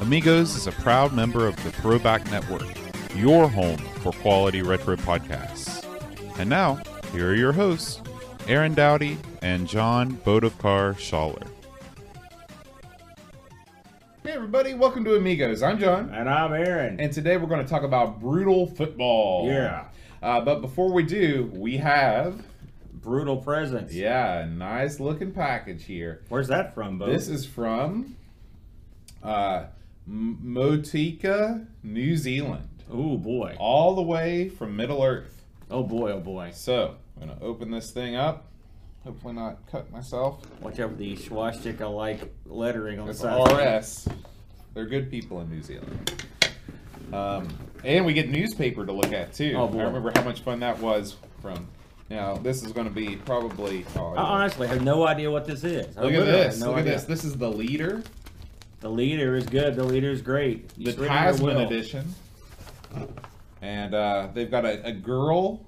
Amigos is a proud member of the Throwback Network, your home for quality retro podcasts. And now, here are your hosts, Aaron Dowdy and John Bodovkar Schaller. Hey everybody, welcome to Amigos. I'm John, And I'm Aaron. and today we're going to talk about brutal football. Yeah. Uh, but before we do, we have Brutal presents. yeah, a nice looking package here. Where's that from, Bo? This is from uh, M- Motueka, New Zealand, Oh boy. all the way from Middle Earth. Oh boy. Oh boy. So I'm going to open this thing up. Hopefully not cut myself. Watch out for the swastika like lettering on It's the side. RS. They're good people in New Zealand. Um, and we get newspaper to look at too. Oh, boy. I remember how much fun that was from. Now this is going to be probably. Oh, I honestly have no idea what this is. I look at this! no look idea. at this! This is the leader, The leader is good. The leader is great. You the Tasman edition, and uh, they've got a, a girl.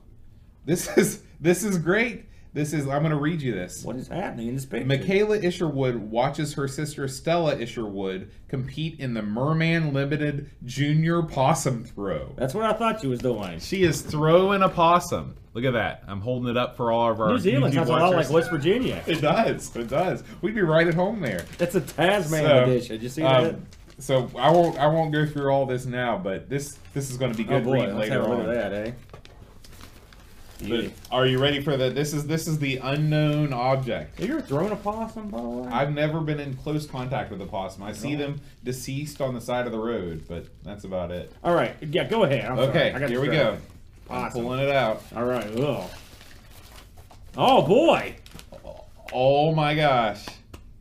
This is this is great. This is I'm going to read you this. What is happening in this picture? Michaela Isherwood watches her sister Stella Isherwood compete in the Merman Limited Junior Possum Throw. That's what I thought she was doing. She is throwing a possum. Look at that. I'm holding it up for all of our New Zealand YouTube sounds a lot watchers. like West Virginia. It does. It does. We'd be right at home there. That's a Tasman So, edition. Did you see um, that? So I won't. I won't go through all this now, but this this is going to be good Oh good boy. reading Let's later have a look on. at that, eh? But are you ready for the? This is this is the unknown object. You're throwing a possum, by the way. I've never been in close contact with a possum. I see them deceased on the side of the road, but that's about it. All right. Yeah. Go ahead. I'm. Okay, I got here we go. distracted. I'm pulling it out. All right. Ugh. Oh boy. Oh my gosh!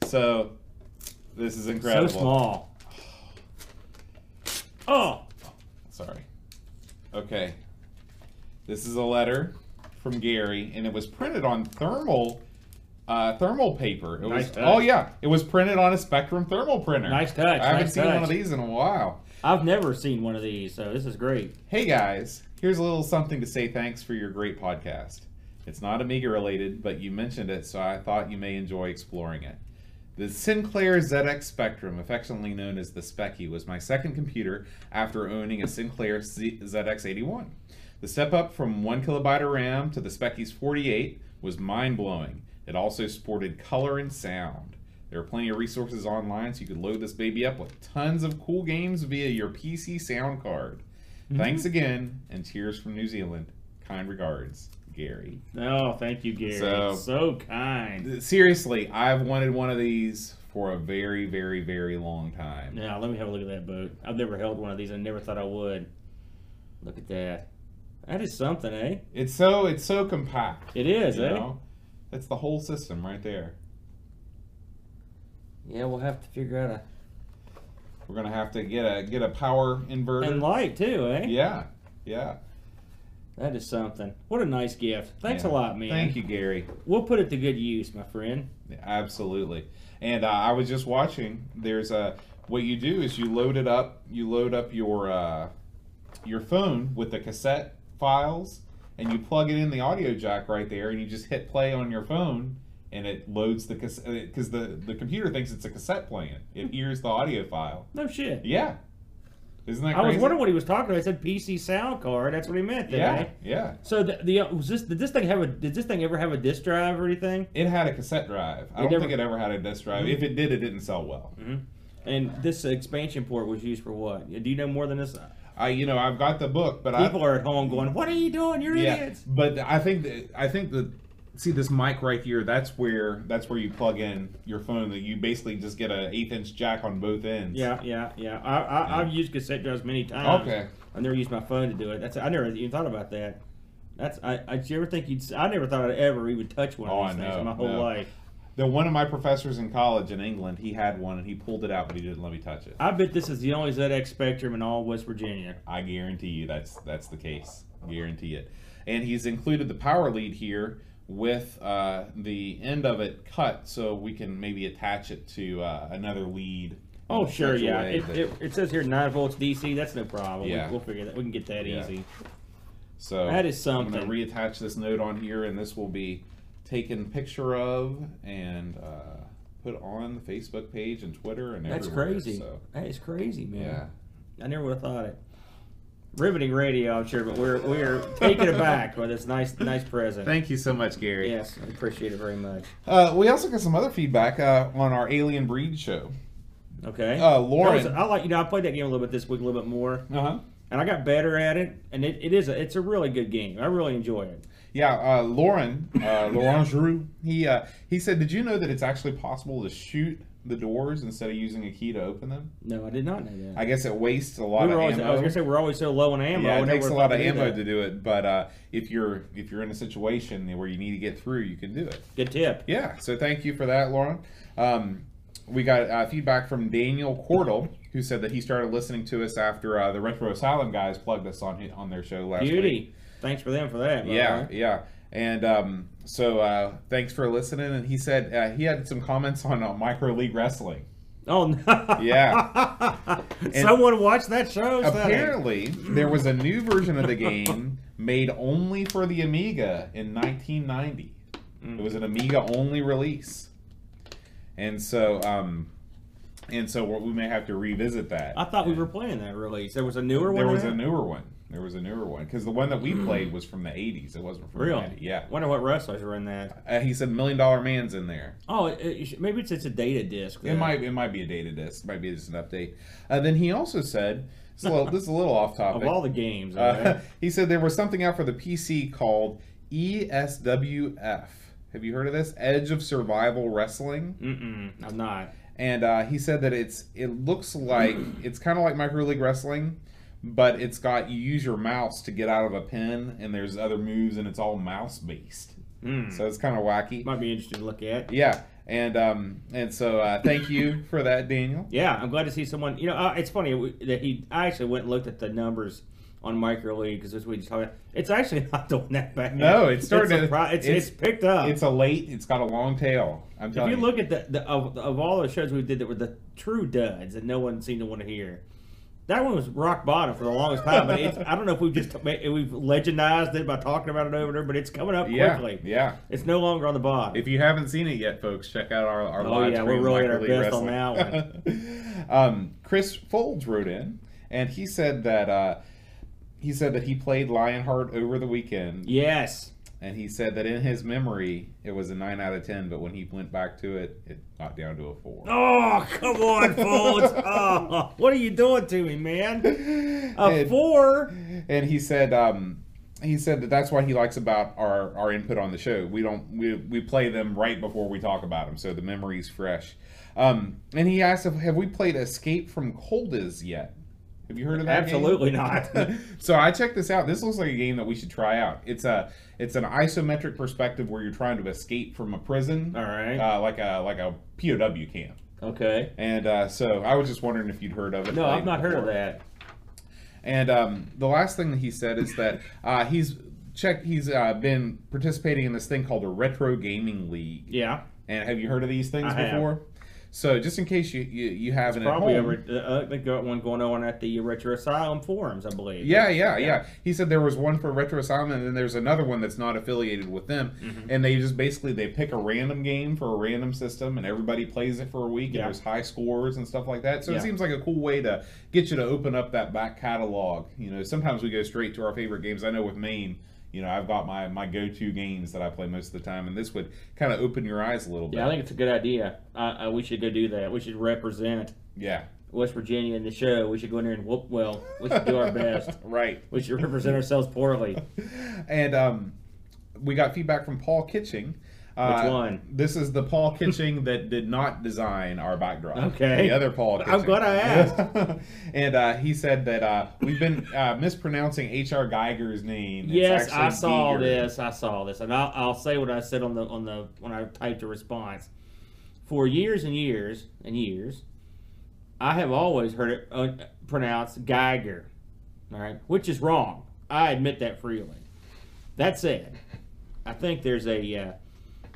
So this is incredible. So small. Oh. Sorry. Okay. This is a letter from Gary, and it was printed on thermal. Uh, thermal paper. It Nice was. touch. Oh yeah, it was printed on a Spectrum thermal printer. Nice touch, I haven't nice seen one of these in a while. I've never seen one of these, so this is great. Hey guys, here's a little something to say thanks for your great podcast. It's not Amiga related, but you mentioned it, so I thought you may enjoy exploring it. The Sinclair ZX Spectrum, affectionately known as the Specky, was my second computer after owning a Sinclair ZX81. The step up from 1 kilobyte of RAM to the Specky's 48 was mind blowing. It also sported color and sound. There are plenty of resources online so you could load this baby up with tons of cool games via your PC sound card. Mm-hmm. Thanks again, and cheers from New Zealand. Kind regards, Gary. Oh, thank you, Gary. So- So, kind. Seriously, I've wanted one of these for a very, very, very long time. Now, let me have a look at that boat. I've never held one of these I never thought I would. Look at that. That is something, eh? It's so it's so compact. It is, you eh? know? That's the whole system right there. Yeah, we'll have to figure out a. We're gonna have to get a get a power inverter. And light, too, eh? yeah, yeah. That is something. What a nice gift. Thanks yeah. a lot, man. Thank you, Gary. We'll put it to good use, my friend. Absolutely. And uh, I was just watching. There's a what you do is you load it up. You load up your uh, your phone with the cassette files, and you plug it in the audio jack right there, and you just hit play on your phone, and it loads the cassette because uh, the the computer thinks it's a cassette playing. It hmm. hears the audio file. No shit. Yeah. Isn't that I was wondering what he was talking about. He said PC sound card. That's what he meant, Yeah, yeah. yeah. So the, the uh, was this did this thing have a did this thing ever have a disk drive or anything? It had a cassette drive. I It don't never- think it ever had a disk drive. Mm-hmm. If it did, it didn't sell well. Mm-hmm. And this expansion port was used for what? Do you know more than this? I, you know, I've got the book, but I, People are at home going, "What are you doing? You're yeah, idiots!" but I think that I think that see this mic right here. That's where that's where you plug in your phone. That you basically just get an eighth inch jack on both ends. Yeah, yeah, yeah. I, I I've used cassette drives many times. Okay. I never used my phone to do it. That's I never even thought about that. That's I. I did you ever think you'd? I never thought I'd ever even touch one of oh, I these things in my whole no. life. The one of my professors in college in England, he had one and he pulled it out, but he didn't let me touch it. I bet this is the only ZX Spectrum in all West Virginia. I guarantee you that's that's the case. Guarantee it. And he's included the power lead here with uh, the end of it cut, so we can maybe attach it to uh, another lead. Oh, sure, yeah. It, that- it, it says here 9 volts DC. That's no problem. Yeah. We, we'll figure that. We can get that Yeah. easy. so that is I'm going something. to reattach this note on here, and this will be taken picture of and uh, put on the Facebook page and Twitter and That's everywhere. crazy. So, That is crazy, man. yeah. I never would have thought it. Riveting radio, I'm sure, but we're we're taken aback by this nice nice present. Thank you so much, Gary. Yes, I appreciate it very much. Uh, we also got some other feedback uh, on our Alien Breed show. Okay. Uh, Lauren. was- I like you know I played that game a little bit this week, a little bit more, Uh huh. and I got better at it. And it, it is a it's a really good game. I really enjoy it. Yeah, uh, Lauren, uh, Laurent Giroux, he uh, he said, "Did you know that it's actually possible to shoot the doors instead of using a key to open them? No, I did not know that. I guess it wastes a lot we of always, ammo. I was gonna say we're always so low on ammo. yeah, it takes a lot of to ammo to do it, but uh, if you're if you're in a situation where you need to get through, you can do it. Good tip. Yeah, so thank you for that, Lauren. Um, we got uh, feedback from Daniel Cordell, who said that he started listening to us after uh, the Retro Asylum guys plugged us on on their show last week. Thanks for them for that. Yeah, way. yeah. And um, so uh, thanks for listening. And he said uh, he had some comments on uh, micro league wrestling. Oh no. Yeah. Someone watched that show. Apparently, there was a new version of the game made only for the Amiga in 1990. It was an Amiga only release, and so um, and so we may have to revisit that. I thought we were playing that release. There was a newer one. There was a newer one. There was a newer one because the one that we played was from the 80s. It wasn't from the 90s. Yeah. Wonder what wrestlers were in that. Uh, he said Million Dollar Man's in there. Oh, it, it, should- maybe it's, it's a data disc. It then. might it might be a data disk. It might be just an update. Uh, then he also said this is a little, this is a little off topic. Of all the games, uh, alright. he said there was something out for the PC called ESWF. Have you heard of this? Edge of Survival Wrestling. Mm-mm, I'm not. And uh, he said that it's it looks like it's kind of like micro league wrestling, but it's got you use your mouse to get out of a pin, and there's other moves, and it's all mouse based. Mm. So it's kind of wacky. Might be interesting to look at. Yeah, and um, and so uh, thank you for that, Daniel. Yeah, I'm glad to see someone. You know, uh, it's funny that he. I actually went and looked at the numbers on micro league because this week talking. About. It's actually not doing that bad. No, it's starting to- surpri- It's, it's- it's picked up. It's a late. It's got a long tail. I'm if telling you look at the, the of, of all the shows we did that were the true duds that no one seemed to want to hear. That one was rock bottom for the longest time, but it's, I don't know if we've just we've legendized it by talking about it over and over, but it's coming up yeah, quickly. yeah. It's no longer on the bottom. If you haven't seen it yet, folks, check out our, our Oh, live yeah, we're really at our best on Wrestling. um, Chris Folds wrote in, and he said that uh, he said that he played Lionheart over the weekend, yes. And he said that in his memory it was a nine out of ten, but when he went back to it, it got down to a four. Oh, come on, Folds. oh, what are you doing to me, man? A And- four? and he said um, he said that that's what he likes about our, our input on the show. We don't we, we play them right before we talk about them, so the memory's fresh. Um, and he asked if have we played Escape from Colditz yet? Have you heard of that? game? Absolutely not. so I checked this out. This looks like a game that we should try out. It's a it's an isometric perspective where you're trying to escape from a prison, All right. uh, like a like a POW camp. okay. And uh, so I was just wondering if you'd heard of it. No, I've not heard of that. And um, the last thing that he said is that uh, he's checked. He's uh, been participating in this thing called the Retro Gaming League. Yeah. And have you heard of these things I have. So just in case you you, you haven't Probably home, over. Uh, they got one going on at the Retro Asylum forums, I believe. Yeah, yeah, yeah. He said there was one for Retro Asylum, and then there's another one that's not affiliated with them. Mm-hmm. And they just basically they pick a random game for a random system, and everybody plays it for a week. And Yeah. there's high scores and stuff like that. So Yeah. it seems like a cool way to get you to open up that back catalog. You know, sometimes we go straight to our favorite games. I know with Maine, you know, I've got my my go-to games that I play most of the time, and this would kind of open your eyes a little bit. Yeah, I think it's a good idea. Uh, uh, we should go do that. We should represent yeah, West Virginia in the show. We should go in there and whoop. Well, we should do our best. right. We should represent ourselves poorly. and um, we got feedback from Paul Kitching. Uh, Which one? This is the Paul Kitching that did not design our backdrop. Okay. The other Paul Kitching. I'm glad I asked. and uh, he said that uh, we've been uh, mispronouncing H.R. Geiger's name. It's yes, I saw this. I saw this, and I'll, I'll say what I said on the on the when I typed a response. for years and years and years, I have always heard it uh, pronounced Geiger, all right, which is wrong. I admit that freely. That said, I think there's a,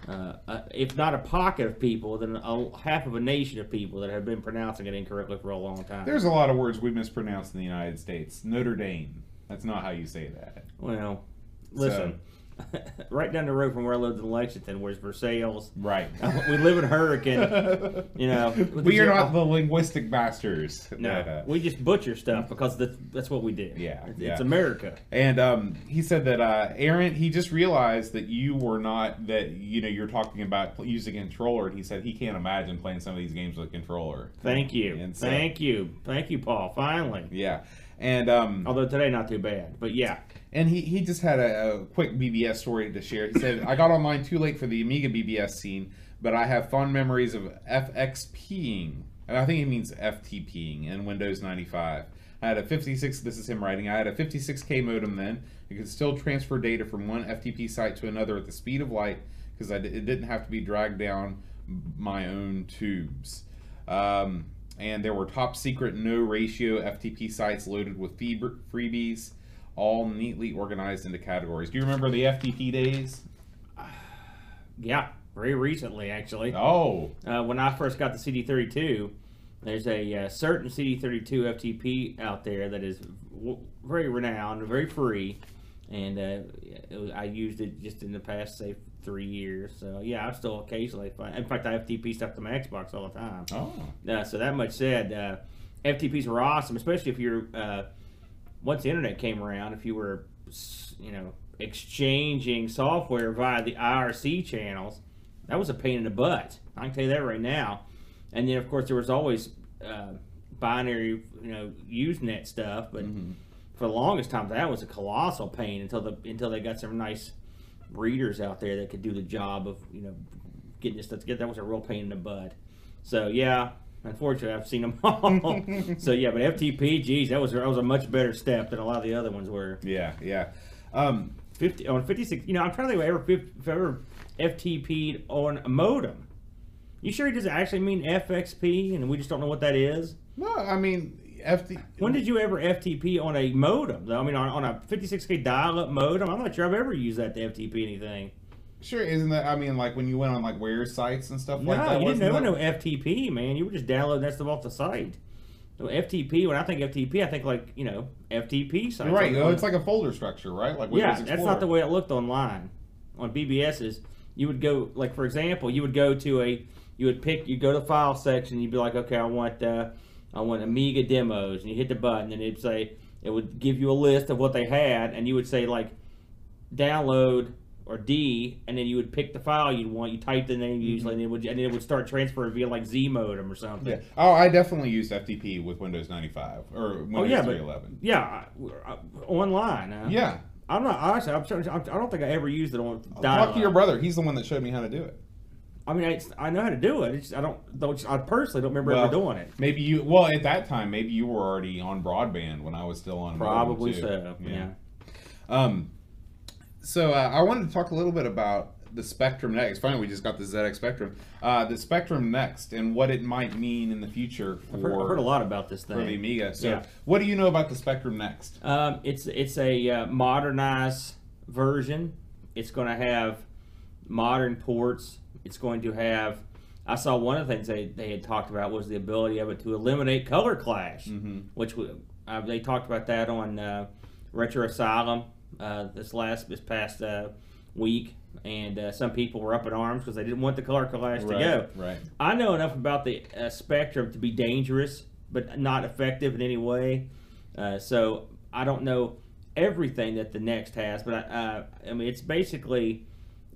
uh, uh, if not a pocket of people, then a half of a nation of people that have been pronouncing it incorrectly for a long time. There's a lot of words we mispronounce in the United States. Notre Dame. That's not how you say that. well, listen, right down the road from where I lived in Lexington, where's Versailles. Right. we live in Hurricane. You know, we are not the linguistic masters. No, uh, we just butcher stuff because that's, that's what we do. Yeah, it's, yeah. it's America. And um, he said that uh, Aaron, he just realized that you were not that you know you're talking about using a controller. And he said he can't imagine playing some of these games with a controller. Thank you, so- thank you, thank you, Paul. Finally, Yeah, and um, although today not too bad, but yeah, and he, he just had a, a quick BBS story to share. He said, "I got online too late for the Amiga BBS scene, but I have fond memories of FXPing, and I think he means FTPing in Windows 95. I had a 56. This is him writing. I had a 56k modem then. It could still transfer data from one FTP site to another at the speed of light because it didn't have to be dragged down my own tubes." Um, and there were top secret no ratio FTP sites loaded with freebies, all neatly organized into categories. Do you remember the FTP days? yeah, very recently actually. Oh, Uh, when I first got the CD32, there's a uh, certain CD32 FTP out there that is w- very renowned, very free, and uh, was, I used it just in the past say three years. So yeah, I still occasionally find. In fact, I FTP stuff to my Xbox all the time. oh, Uh, so that much said, uh, FTPs were awesome, especially if you're uh, once the internet came around. If you were, you know, exchanging software via the IRC channels, that was a pain in the butt. I can tell you that right now. And then of course there was always uh, binary, you know, Usenet stuff, but for the longest time that was a colossal pain until the until they got some nice readers out there that could do the job of you know getting this stuff together. That was a real pain in the butt. So yeah, unfortunately, I've seen them all. so yeah, but FTP, geez, that was that was a much better step than a lot of the other ones were. yeah, yeah. Um, Fifty on fifty six. You know, I'm trying to think if I ever if I ever FTP'd on a modem. You sure he doesn't actually mean FXP, and we just don't know what that is? well, I mean, FT. When did you ever FTP on a modem? Though I mean, on, on a 56k dial-up modem, I'm not sure I've ever used that to FTP anything. Sure, isn't that? I mean, like when you went on like warez sites and stuff No, like that. you didn't know that- no FTP, man. You were just downloading that stuff off the site. So FTP, when I think FTP, I think like you know FTP sites. Right, Like, oh, it's like a folder structure, right? Like yeah, that's not the way it looked online. On BBS's, you would go like for example, you would go to a you would pick you go to the file section, you'd be like, okay, I want uh, I want Amiga demos, and you hit the button, and it'd say it would give you a list of what they had, and you would say like download or D, and then you would pick the file you'd want. You type the name usually, and it would and then it would start transferring via like Z modem or something. Yeah. Oh, I definitely used FTP with Windows 95 or Windows Oh yeah, but 311. yeah, I, I, online. Uh, Yeah. I'm not honestly. I'm, trying- I'm, I don't think I ever used it on. Talk to your brother. He's the one that showed me how to do it. I mean, I, I know how to do it. It's just, I don't. It's- I personally don't remember ever doing it. Maybe you. Well, at that time, maybe you were already on broadband when I was still on. Probably so. Yeah. Um. So uh, I wanted to talk a little bit about the Spectrum Next. Finally, we just got the ZX Spectrum. Uh, the Spectrum Next and what it might mean in the future for I've heard, I've heard a lot about this for the thing. Amiga. So, Yeah. what do you know about the Spectrum Next? Um, it's it's a uh, modernized version. It's going to have modern ports. It's going to have. I saw one of the things they, they had talked about was the ability of it to eliminate color clash, which we, uh, they talked about that on uh, Retro Asylum uh, this last this past uh, week, and uh, some people were up in arms because they didn't want the color clash to go. Right. I know enough about the uh, spectrum to be dangerous, but not effective in any way. Uh, so I don't know everything that the next has, but I, uh, I mean it's basically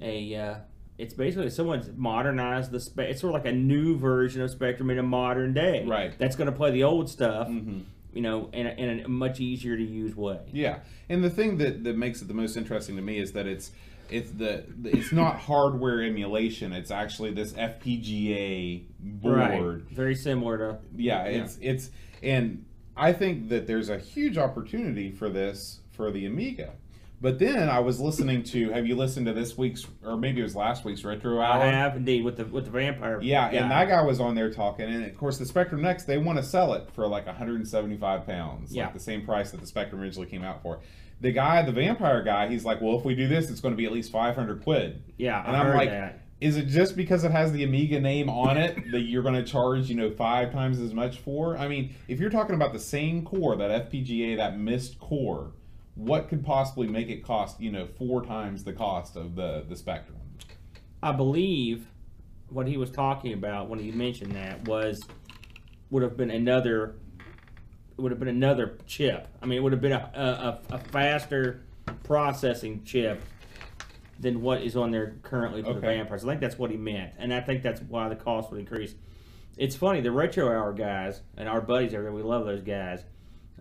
a uh, it's basically someone's modernized the spe- It's sort of like a new version of Spectrum in a modern day. Right. That's going to play the old stuff, Mm-hmm. You know, in a, in a much easier to use way. Yeah, and the thing that, that makes it the most interesting to me is that it's it's the it's not hardware emulation. It's actually this FPGA board. Right. Very similar to Yeah, it's it's and I think that there's a huge opportunity for this for the Amiga But then I was listening to. Have you listened to this week's, or maybe it was last week's retro hour? I have indeed with the with the vampire. Yeah, guy. and that guy was on there talking, and of course the Spectrum Next they want to sell it for like 175 pounds, Yeah. like the same price that the Spectrum originally came out for. The guy, the vampire guy, he's like, well, if we do this, it's going to be at least 500 quid. Yeah, and I I'm heard like, that. is it just because it has the Amiga name on it that you're going to charge, you know, five times as much for? I mean, if you're talking about the same core, that FPGA, that MiST core, what could possibly make it cost, you know, four times the cost of the the Spectrum? I believe what he was talking about when he mentioned that was would have been another would have been another chip. I mean, it would have been a, a, a faster processing chip than what is on there currently for the Okay. vampires. I think that's what he meant, and I think that's why the cost would increase. It's funny the retro hour guys and our buddies over there. We love those guys.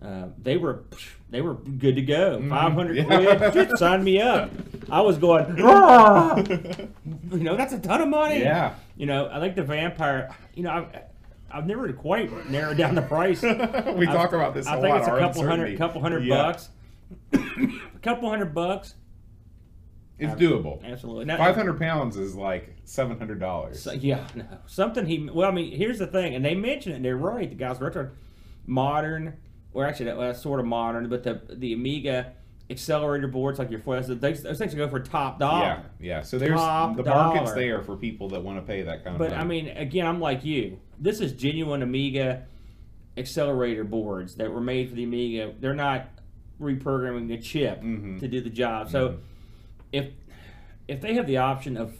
Uh, they were they were good to go. Five hundred Mm-hmm. Yeah. quid, sign me up. I was going, you know, that's a ton of money. Yeah. You know, I think the vampire. You know, I've, I've never quite narrowed down the price. we I- talk about this. I think lot, it's a couple hundred, couple hundred Yeah. bucks. a couple hundred bucks. It's doable. Absolutely. Five hundred pounds is like seven hundred dollars. So, yeah, no. Something he. Well, I mean, here's the thing, and they mention it. and They're right. The guys retro, modern, or actually, that was sort of modern, but the the Amiga accelerator boards like your Flash, those, those things go for top dollar. Yeah, yeah. So there's Top the market's dollar. there for people that want to pay that kind of But. I mean, again, I'm like you. This is genuine Amiga accelerator boards that were made for the Amiga. They're not reprogramming the chip Mhm. to do the job. So if if they have the option of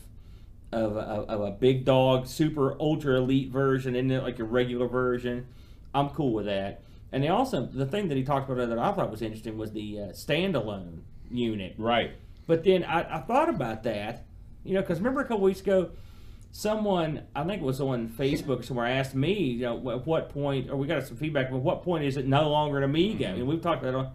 of a, of a big dog super ultra elite version and then like a regular version, I'm cool with that. And they also the thing that he talked about that I thought was interesting was the uh, standalone unit. right. But then I, I thought about that, you know, because remember a couple weeks ago, someone I think it was on Facebook somewhere asked me, you know, at what point, or we got some feedback. At what point is it no longer an Amiga? Mm-hmm. Mean, we've talked about. it.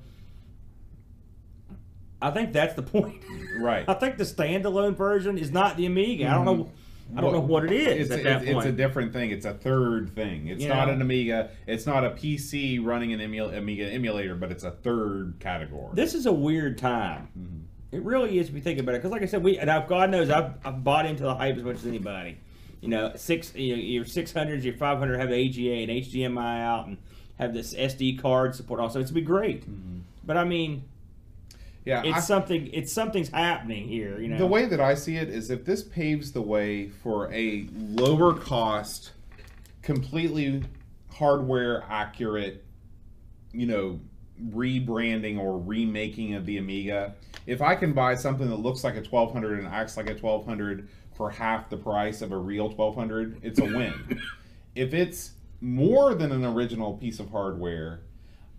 I think that's the point. Right. I think the standalone version is not the Amiga. I don't know. I don't know what it is Mm-hmm. It's, at that it's point. a different thing. It's a third thing. It's You not know? an Amiga. It's not a PC running an Amiga emulator, but it's a third category. this is a weird time. Mm-hmm. It really is if you think about it. Because, like I said, we and I've, God knows I've, I've bought into the hype as much as anybody. You know, six you know, your six hundreds, your five hundred have the AGA and HDMI out, and have this SD card support. Also, it's be great. But I mean, yeah, it's I- something. It's something's happening here. You know, The way that I see it is if this paves the way for a lower cost, completely hardware accurate, you know, rebranding or remaking of the Amiga, if I can buy something that looks like a 1200 and acts like a 1200 for half the price of a real 1200, it's a win. if it's more than an original piece of hardware,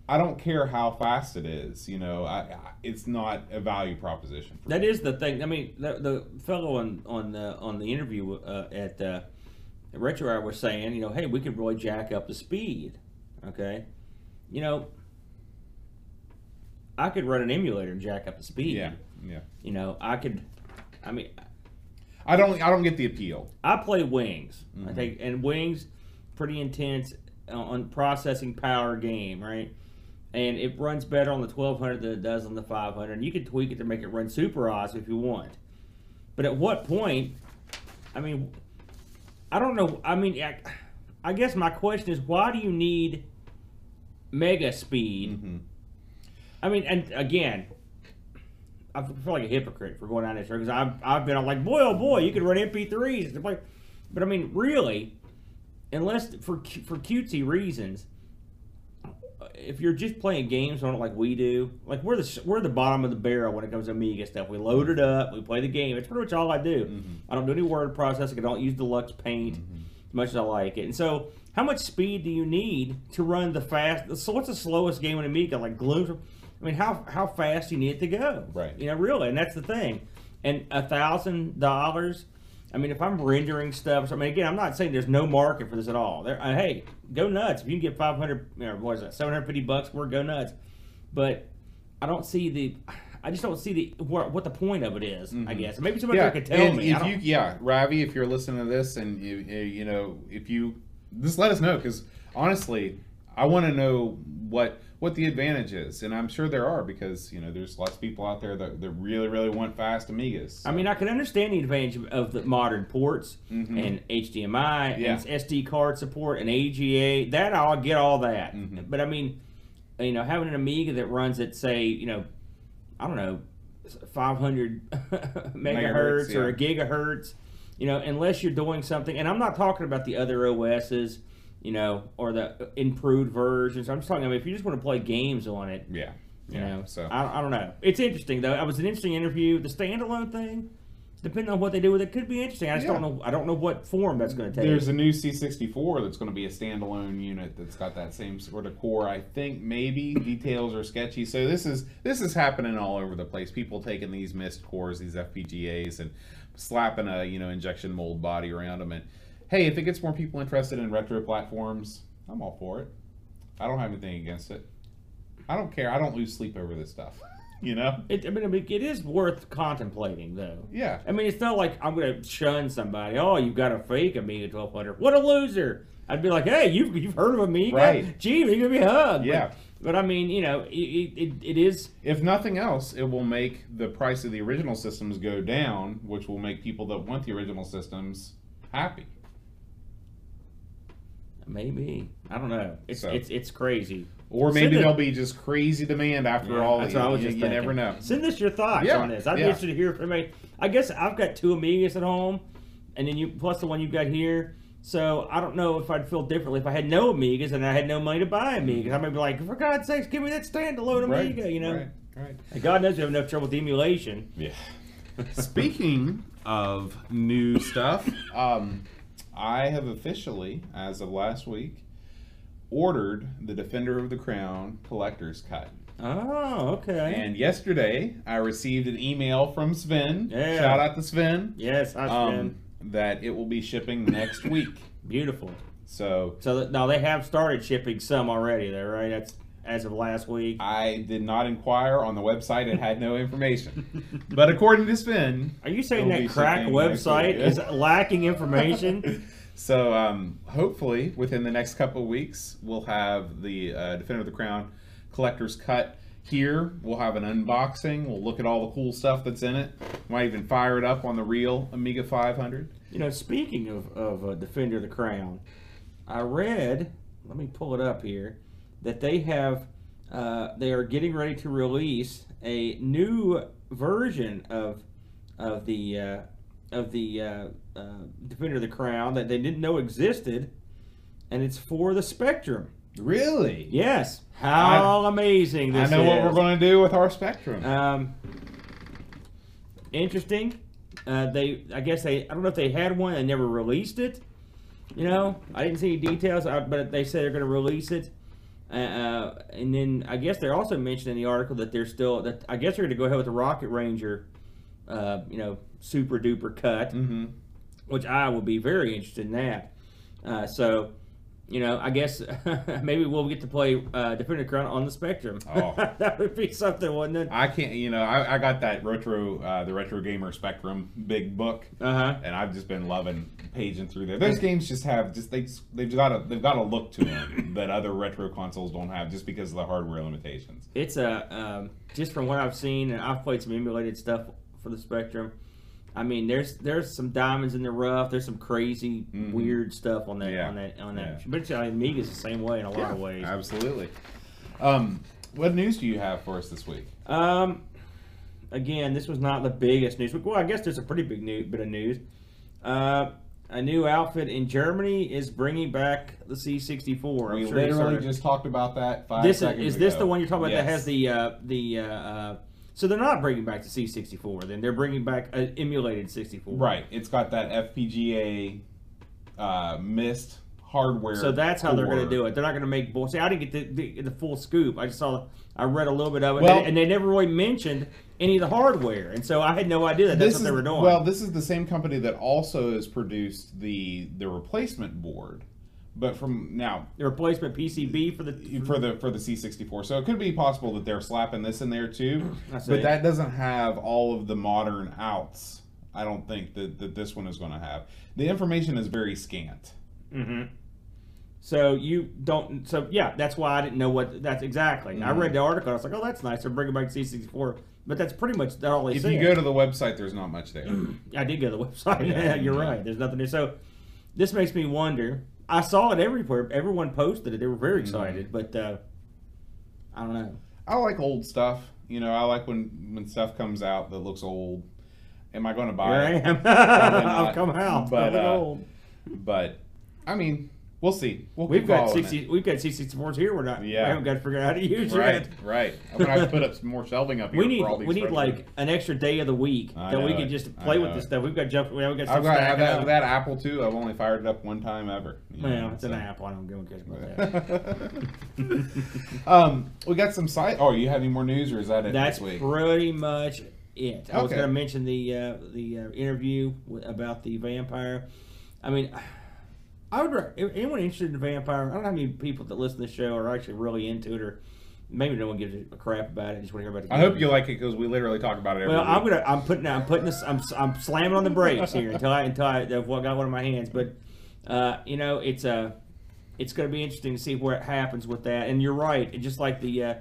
I don't care how fast it is. You know, I, I, it's not a value proposition. For That is the thing. I mean, the, the fellow on on the on the interview uh, at uh, Retro Hour was saying, you know, hey, we could really jack up the speed. Okay, you know, I could run an emulator and jack up the speed. Yeah, yeah. You know, I could. I mean, I don't. I don't get the appeal. I play Wings. I Mm-hmm. think, and Wings, pretty intense uh, on processing power game, right? And it runs better on the 1200 than it does on the 500. And you can tweak it to make it run super awesome if you want. But at what point? I mean, I don't know. I mean, I, I guess my question is, why do you need mega speed? Mm-hmm. I mean, and again, I feel like a hypocrite for going down this road because I've, I've been like, boy, oh boy, you could run MP3s. It's like- But I mean, really, unless for for cutesy reasons, if you're just playing games on it like we do, like we're the we're the bottom of the barrel when it comes to Amiga stuff. We load it up, we play the game. It's pretty much all I do. Mm-hmm. I don't do any word processing. I don't use deluxe paint mm-hmm. as much as I like it. And so, how much speed do you need to run the fast? So, what's the slowest game in Amiga? Like Gloom. I mean, how how fast do you need it to go? Right. You know, really, and that's the thing. And a thousand dollars. I mean, if I'm rendering stuff, so, I mean, again, I'm not saying there's no market for this at all. There, uh, hey, go nuts if you can get 500, or what is that, 750 bucks it, go nuts. But I don't see the, I just don't see the what, what the point of it is, I guess. Maybe somebody Mm-hmm. Yeah, could tell and me. If you, yeah, Ravi, if you're listening to this, and you, you you know, if you just let us know, because honestly, I want to know what what the advantage is, and I'm sure there are because you know there's lots of people out there that, that really really want fast Amigas. I mean, I can understand the advantage of- the modern ports Mhm. and HDMI Yeah. and SD card support and AGA. That I'll get all that. Mhm. But I mean, you know, having an Amiga that runs at say, you know, I don't know, 500 megahertz or a gigahertz, you know, unless you're doing something. And I'm not talking about the other OSs, you know, or the improved versions. I'm just talking about if you just want to play games on it. yeah, You yeah. know, so I, I don't know. It's interesting though. It was an interesting interview. The standalone thing, depending on what they do with it, could be interesting. I just Yeah. don't know. I don't know what form that's going to take. There's a new C64 that's going to be a standalone unit that's got that same sort of core. I think maybe details are sketchy. So this is this is happening all over the place. People taking these MiST cores, these FPGAs, and slapping a you know injection mold body around them. And hey, if it gets more people interested in retro platforms, I'm all for it. I don't have anything against it. I don't care. I don't lose sleep over this stuff. You know? It, I mean, it is worth contemplating though. Yeah. I mean, it's not like I'm going to shun somebody. Oh, you've got a fake Amiga 1200. What a loser! I'd be like, hey, you've, you've heard of Amiga? Right. Gee, you give me a hug. Yeah. But, but I mean, you know, it, it, it is. If nothing else, it will make the price of the original systems go down, which will make people that want the original systems happy. Maybe I don't know. It's So- it's it's crazy. Or Send maybe it- there'll be just crazy demand after Yeah, all. that's you, what I was you- just you thinking. never know. Send us your thoughts Yeah, on this. I'd be yeah. interested to hear from me. I guess I've got two Amigas at home, and then you plus the one you've got here. So I don't know if I'd feel differently if I had no Amigas and I had no money to buy Amigas. I might be like, for God's sakes, give me that standalone Amiga. You know, Right. Right. and God knows we have enough trouble with emulation. Yeah. Speaking of new stuff, um, I have officially, as of last week, ordered the Defender of the Crown collector's cut. Oh, okay. And yesterday, I received an email from Sven. Yeah. Shout out to Sven. yes, I've Um, that it will be shipping next week. beautiful. So So now they have started shipping some already, there, right? That's as of last week. I did not inquire on the website; it had no information. but according to Sven, Are you saying that crack website is lacking information? so um, hopefully within the next couple of weeks, we'll have the uh, Defender of the Crown collector's cut here. We'll have an unboxing. We'll look at all the cool stuff that's in it. Might even fire it up on the real Amiga 500. You know, speaking of, of uh, Defender of the Crown, I read, let me pull it up here, that they have, uh, they are getting ready to release a new version of of the uh, of the uh, uh, Defender of the Crown that they didn't know existed, and it's for the Spectrum. Really? Yes, how amazing I this know is! what we're going to do with our Spectrum. Um, interesting. Uh, they, I guess they, I don't know if they had one. They never released it. You know, I didn't see any details, but they said they're going to release it. Uh, uh, and then I guess they're also mentioned in the article that they're still that I guess they're going to go ahead with the Rocket Ranger, uh, you know, super duper cut, mm-hmm. which I will be very interested in that. Uh, so, you know, I guess maybe we'll get to play uh, Defender Crown on the Spectrum. Oh. that would be something, wouldn't it? I can't, you know, I, I got that retro, uh, the Retro Gamer Spectrum big book, Uh huh. and I've just been loving paging through there. Those games just have just they they've got a they've got a look to them that other retro consoles don't have, just because of the hardware limitations. It's a um, just from what I've seen, and I've played some emulated stuff for the Spectrum. I mean, there's there's some diamonds in the rough. There's some crazy, Mhm. weird stuff on that Yeah. on that on that. Yeah. But uh, Amiga's the same way in a lot of ways. absolutely. Um, what news do you have for us this week? Um, again, this was not the biggest news. Well, I guess there's a pretty big new, bit of news. Uh, a new outfit in Germany is bringing back the C64. I'm we sure literally it. just talked about that five this is, seconds is this ago. the one you're talking about that has the uh, the uh, uh, so they're not bringing back the C64 then. They're bringing back an emulated 64 right? It's got that FPGA uh, MiST hardware. so that's how they're going to do it. They're not going to make bull see I didn't get the, the, the full scoop. I just saw I read a little bit of it Well- and they never really mentioned any of the hardware and so I had no idea that that's This what they were doing. Well, this is the same company that also has produced the the replacement board, but from now the replacement PCB for the for the for the C64. So it could be possible that they're slapping this in there too, but that doesn't have all of the modern outs. I don't think that, that this one is going to have. The information is very scant. hmm So you don't. So yeah, that's why I didn't know what that's exactly. I Mm-hmm. read the article. I was like, oh, that's nice. They're bringing back C64, but that's pretty much all they If said. you go to the website, there's not much there. I did go to the website. Yeah. You're right. There's nothing there. So this makes me wonder. I saw it everywhere. Everyone posted it. They were very Mm-hmm. excited, but uh, I don't know. I like old stuff. You know, I like when when stuff comes out that looks old. Am I going to Here buy I it? am. I've come out. But, But, uh, old. But I mean, we'll see. We'll We've got sixty. it. We've got sixty sports here. We're not. Yeah. We haven't got to figure out how to use Right, it. right. I'm gonna have to put up some more shelving up here. We need for all these we need like an extra day of the week I that we know can it. just play with this stuff. We've got jump. We've got stuff I've got stacking that, that Apple too. I've only fired it up one time ever. know, Well, it's an apple. I don't give a that. um, we got some site. Oh, you have any more news, or is that it That's week? pretty much it. I was going to mention the uh, the uh, interview w- about the vampire. I mean, I would. Anyone interested in vampire? I don't know how many people that listen to the show are actually really into it, or maybe no one gives a crap about it. Just want to hear about it. I hope you like it because we literally talk about it every Well, week. I'm gonna. I'm putting. I'm putting this. I'm. I'm slamming on the brakes here until I until I I've got one in my hands. But uh, you know, it's uh, it's going to be interesting to see where it happens with that. And you're right. It just like the uh,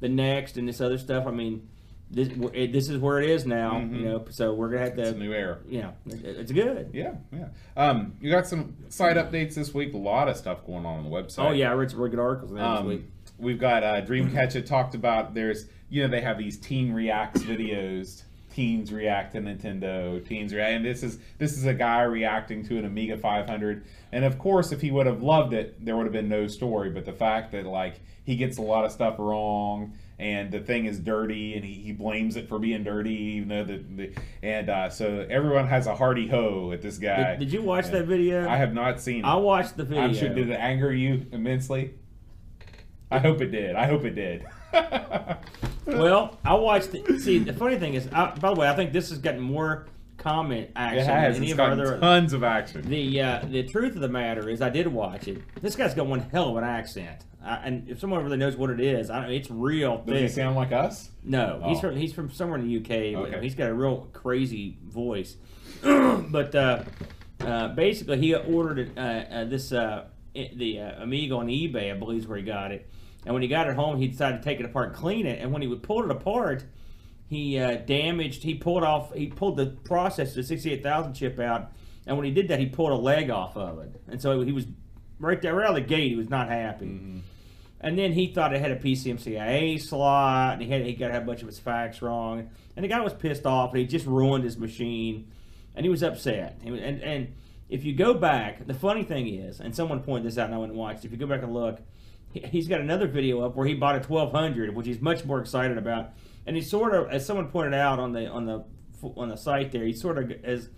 the next and this other stuff. I mean, this it, this is where it is now. Mhm. You know, so we're gonna have to. it's a new era. you know, it, it's good. Yeah, yeah. Um, you got some site updates this week. A lot of stuff going on on the website. Oh yeah, I read some really good articles there this Um, week. we've got uh, Dreamcatcher had talked about. There's you know they have these teen reacts videos. Teens react to Nintendo. Teens react, and this is this is a guy reacting to an Amiga 500. And of course, if he would have loved it, there would have been no story. But the fact that like he gets a lot of stuff wrong, and the thing is dirty, and he, he blames it for being dirty, even though the, the and uh, so everyone has a hearty ho at this guy. Did, did you watch Yeah. that video? I have not seen. It. I it. watched the video. I'm sure. Did it anger you immensely? I hope it did. I hope it did. Well, I watched. The, see, the funny thing is, I, by the way, I think this has gotten more comment action it has. than any It's of other. tons of action. The uh, the truth of the matter is, I did watch it. This guy's got one hell of an accent, I, and if someone really knows what it is, I, don't. it's real Does he sound like us? no, he's Oh. from he's from somewhere in the UK. but Okay. He's got a real crazy voice. but uh, uh, basically, he ordered uh, uh, this uh, the uh, Amiga on eBay, I believe, is where he got it. And when he got it home, he decided to take it apart and clean it. And when he would pull it apart, he uh, damaged. He pulled off. He pulled the processor, the sixty-eight thousand chip out. And when he did that, he pulled a leg off of it. And so he was right there, right out of the gate. He was not happy. Mm-hmm. And then he thought it had a PCMCIA slot, and he had he got a bunch of his facts wrong. And the guy was pissed off, and he just ruined his machine, and he was upset. And and if you go back, the funny thing is, and someone pointed this out, and I went and watched. If you go back and look, he- he's got another video up where he bought a 1200, which he's much more excited about. And he sort of, as someone pointed out on the on the on the site there, he sort of as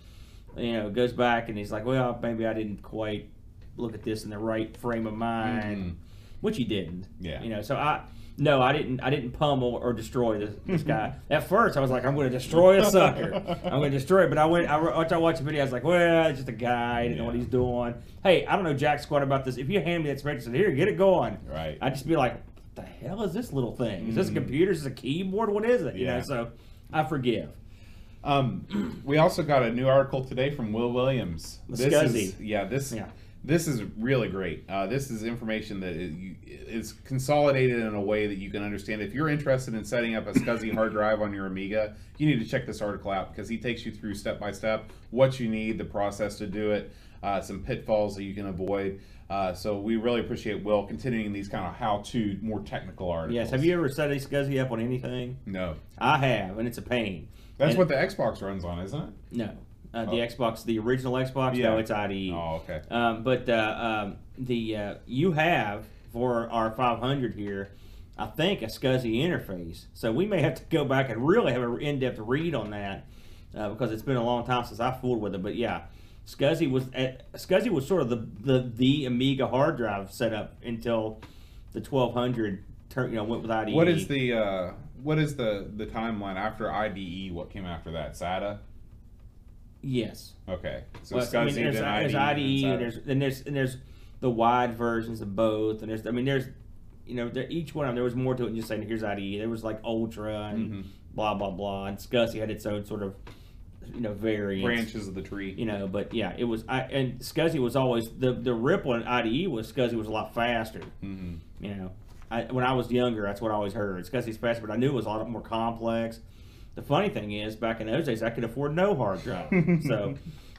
you know goes back and he's like, well, maybe I didn't quite look at this in the right frame of mind Mhm. Which he didn't. Yeah. You know, so I no, I didn't. I didn't pummel or destroy this, this guy. At first, I was like, I'm going to destroy a sucker. I'm going to destroy it. But I went. I, I watched the video, I was like, well, it's just a guy. He didn't know what he's doing. Hey, I don't know jack squat about this. If you hand me that spreadsheet, said, here, get it going. Right. I'd just be like, what the hell is this little thing? Is this a computer? Is this a keyboard? What is it? You Mm. Yeah. know. So I forgive. Um, we also got a new article today from Will Williams. This SCSI. is yeah this Yeah. This is really great. Uh, this is information that is, consolidated in a way that you can understand. If you're interested in setting up a SCSI hard drive on your Amiga, you need to check this article out because he takes you through step by step what you need, the process to do it, uh, some pitfalls that you can avoid. Uh, so we really appreciate Will continuing these kind of how-to, more technical articles. Yes. Have you ever set a SCSI up on anything? No, I have, and it's a pain. that's And- what the Xbox runs on, isn't it? No. Uh, the Oh. Xbox, the original Xbox. Yeah. No, it's IDE. Oh, okay. Um, but uh, um, the uh, you have for our 500 here, I think a SCSI interface. So we may have to go back and really have an in-depth read on that uh, because it's been a long time since I fooled with it. But yeah, SCSI was uh, SCSI was sort of the, the the Amiga hard drive setup until the 1200 turn you know went with IDE. What is the uh, what is the the timeline after IDE? What came after that? SATA. Yes? Okay, so Well, SCSI I mean, there's, there's IDE, and there's and there's and there's the wide versions of both, and there's I mean there's you know there, each one of them there was more to it than just saying here's IDE. There was like Ultra and Mhm. blah blah blah, and SCSI had its own sort of you know variants. branches of the tree. You know, but yeah, it was. I and Scuzzy was always the the ripple in IDE was Scuzzy was a lot faster. hmm You know, I, when I was younger, that's what I always heard. Scuzzy's faster, but I knew it was a lot more complex. The funny thing is, back in those days, I could afford no hard drive, so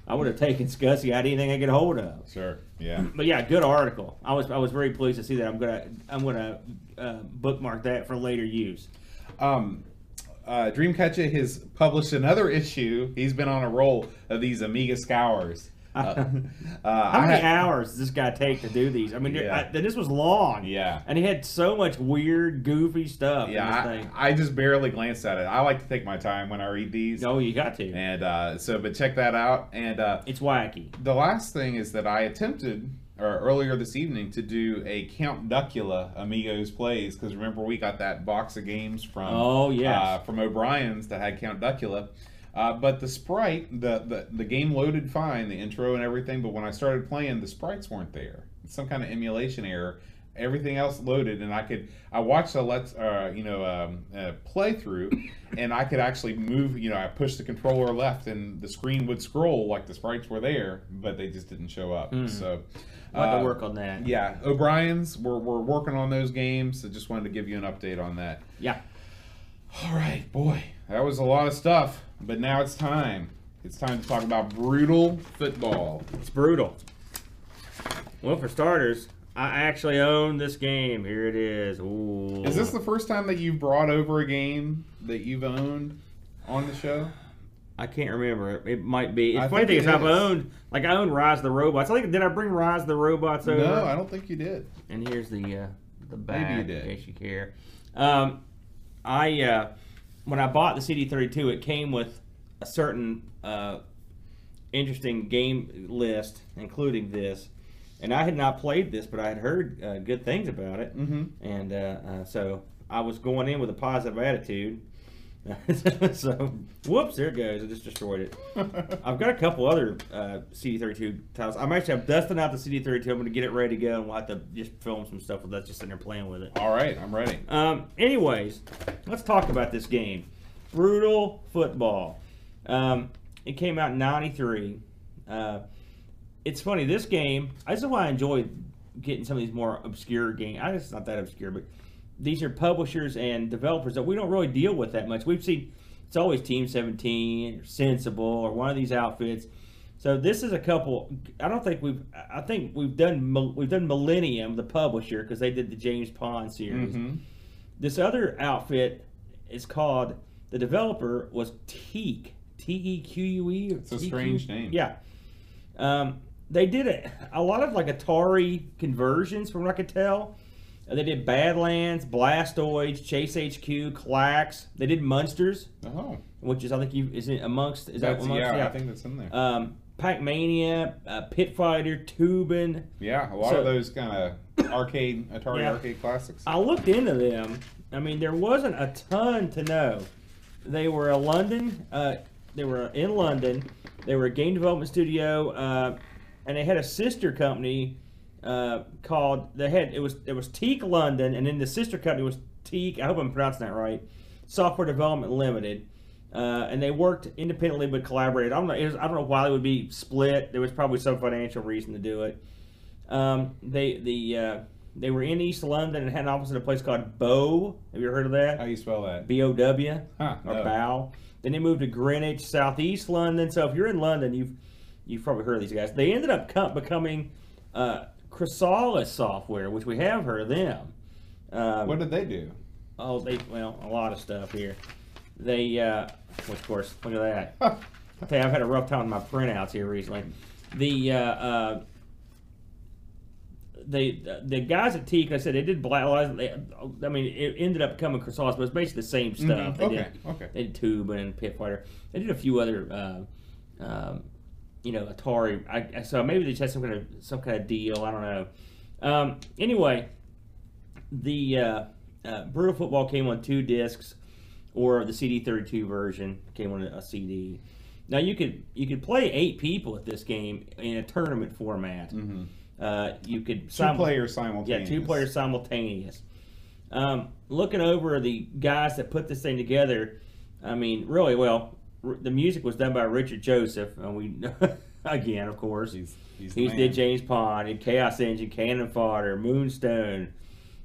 I would have taken Scuzzy out anything I could hold of. Sure. Yeah. But yeah, good article. I was I was very pleased to see that. I'm gonna I'm gonna uh, bookmark that for later use. Um, uh, Dreamcatcher has published another issue. He's been on a roll of these Amiga scours. Uh, uh, How I many had- hours does this guy take to do these? I mean, Yeah. I, this was long. Yeah. And he had so much weird, goofy stuff. in Yeah, this I, thing. I just barely glanced at it. I like to take my time when I read these. Oh, you got to. And uh, so, but check that out. And uh, It's wacky. the last thing is that I attempted or earlier this evening to do a Count Duckula Amigos plays because remember we got that box of games from Oh, yeah uh, from O'Brien's that had Count Duckula. Uh, but the sprite, the, the the game loaded fine, the intro and everything. But when I started playing, the sprites weren't there. It's some kind of emulation error. Everything else loaded, and I could I watched a let's uh, you know um, uh, playthrough, and I could actually move. You know, I pushed the controller left, and the screen would scroll like the sprites were there, but they just didn't show up. So. I'll have uh, to work on that. yeah, O'Brien's. We're, we're working on those games. So just wanted to give you an update on that. Yeah. All right, boy, that was a lot of stuff. But now it's time. It's time to talk about brutal football. It's brutal. Well, for starters, I actually own this game. Here it is. Ooh. Is this the first time that you've brought over a game that you've owned on the show? I can't remember. It might be. It's I funny thing is, it I've owned like I own Rise of the Robots. I think did I bring Rise of the Robots over? No, I don't think you did. And here's the uh, the back, Maybe you did. in case you care. Um, I uh, when I bought the CD32, it came with a certain uh, interesting game list, including this. And I had not played this, but I had heard uh, good things about it, Mm-hmm. and uh, uh, so I was going in with a positive attitude. so, whoops! There it goes. I just destroyed it. I've got a couple other uh, CD32 tiles. I'm actually I'm dusting out the CD32. I'm going to get it ready to go, and we'll have to just film some stuff with us, just sitting there playing with it. All right, I'm ready. Um, anyways, let's talk about this game. Brutal football. Um, it came out in '93. Uh, it's funny. This game. This is why I enjoy getting some of these more obscure games. I guess it's not that obscure, but these are publishers and developers that we don't really deal with that much. We've seen it's always Team 17 or Sensible or one of these outfits. So this is a couple. I don't think we've. I think we've done. We've done Millennium, the publisher, because they did the James Pond series. Mm-hmm. This other outfit is called. The developer was Teque. T E Q U E. It's a strange name. Yeah. Um, they did a, a lot of like Atari conversions, from what I could tell. Uh, They did Badlands, Blasteroids, Chase HQ, Klax. They did Munsters, Oh, which is I think you is it amongst is that that's, amongst yeah, I think that's in there. um, Pac Mania, uh, Pit Fighter, Toobin'. yeah, a lot so- of those kind of arcade Atari Yeah. arcade classics. I looked into them. I mean, there wasn't a ton to know. They were a London. Uh, they were in London. They were a game development studio, uh, and they had a sister company uh, called. They had it was it was Teque London, and then the sister company was Teque. I hope I'm pronouncing that right. Software Development Limited. Uh, and they worked independently but collaborated. I don't know. It was, I don't know why they would be split. There was probably some financial reason to do it. Um, they the uh, they were in East London and had an office in a place called Bow. Have you ever heard of that? How that? you spell that? B O W Huh, or no. Bow. Then they moved to Greenwich, Southeast London. So if you're in London, you've you've probably heard of these guys. They ended up co- becoming uh, Krisalis Software, which we have heard of them. Um, What did they do? Oh, they well, a lot of stuff here. They, uh, which of course, look at that. I tell you, I've had a rough time with my printouts here recently. The uh, uh, they the guys at Teque, like I said they did Black Lives. They, I mean, it ended up becoming Chrysalis, but it's basically the same stuff. Mhm, They okay, did, okay. They did Toobin' and Pit Fighter. They did a few other, uh, um, you know, Atari. I, so maybe they just had some kind of some kind of deal. I don't know. Um, anyway, the uh, uh, Brutal Football came on two discs, or the CD32 version came on a, CD. Now you could you could play eight people at this game in a tournament format. Mhm. Uh, you could Two sim- players yeah, simultaneous. two players simultaneous. Um, looking over the guys that put this thing together, I mean, really well. The music was done by Richard Joseph, and we again, of course, He's he's, did James Pond and Chaos Engine, Cannon Fodder, Moonstone,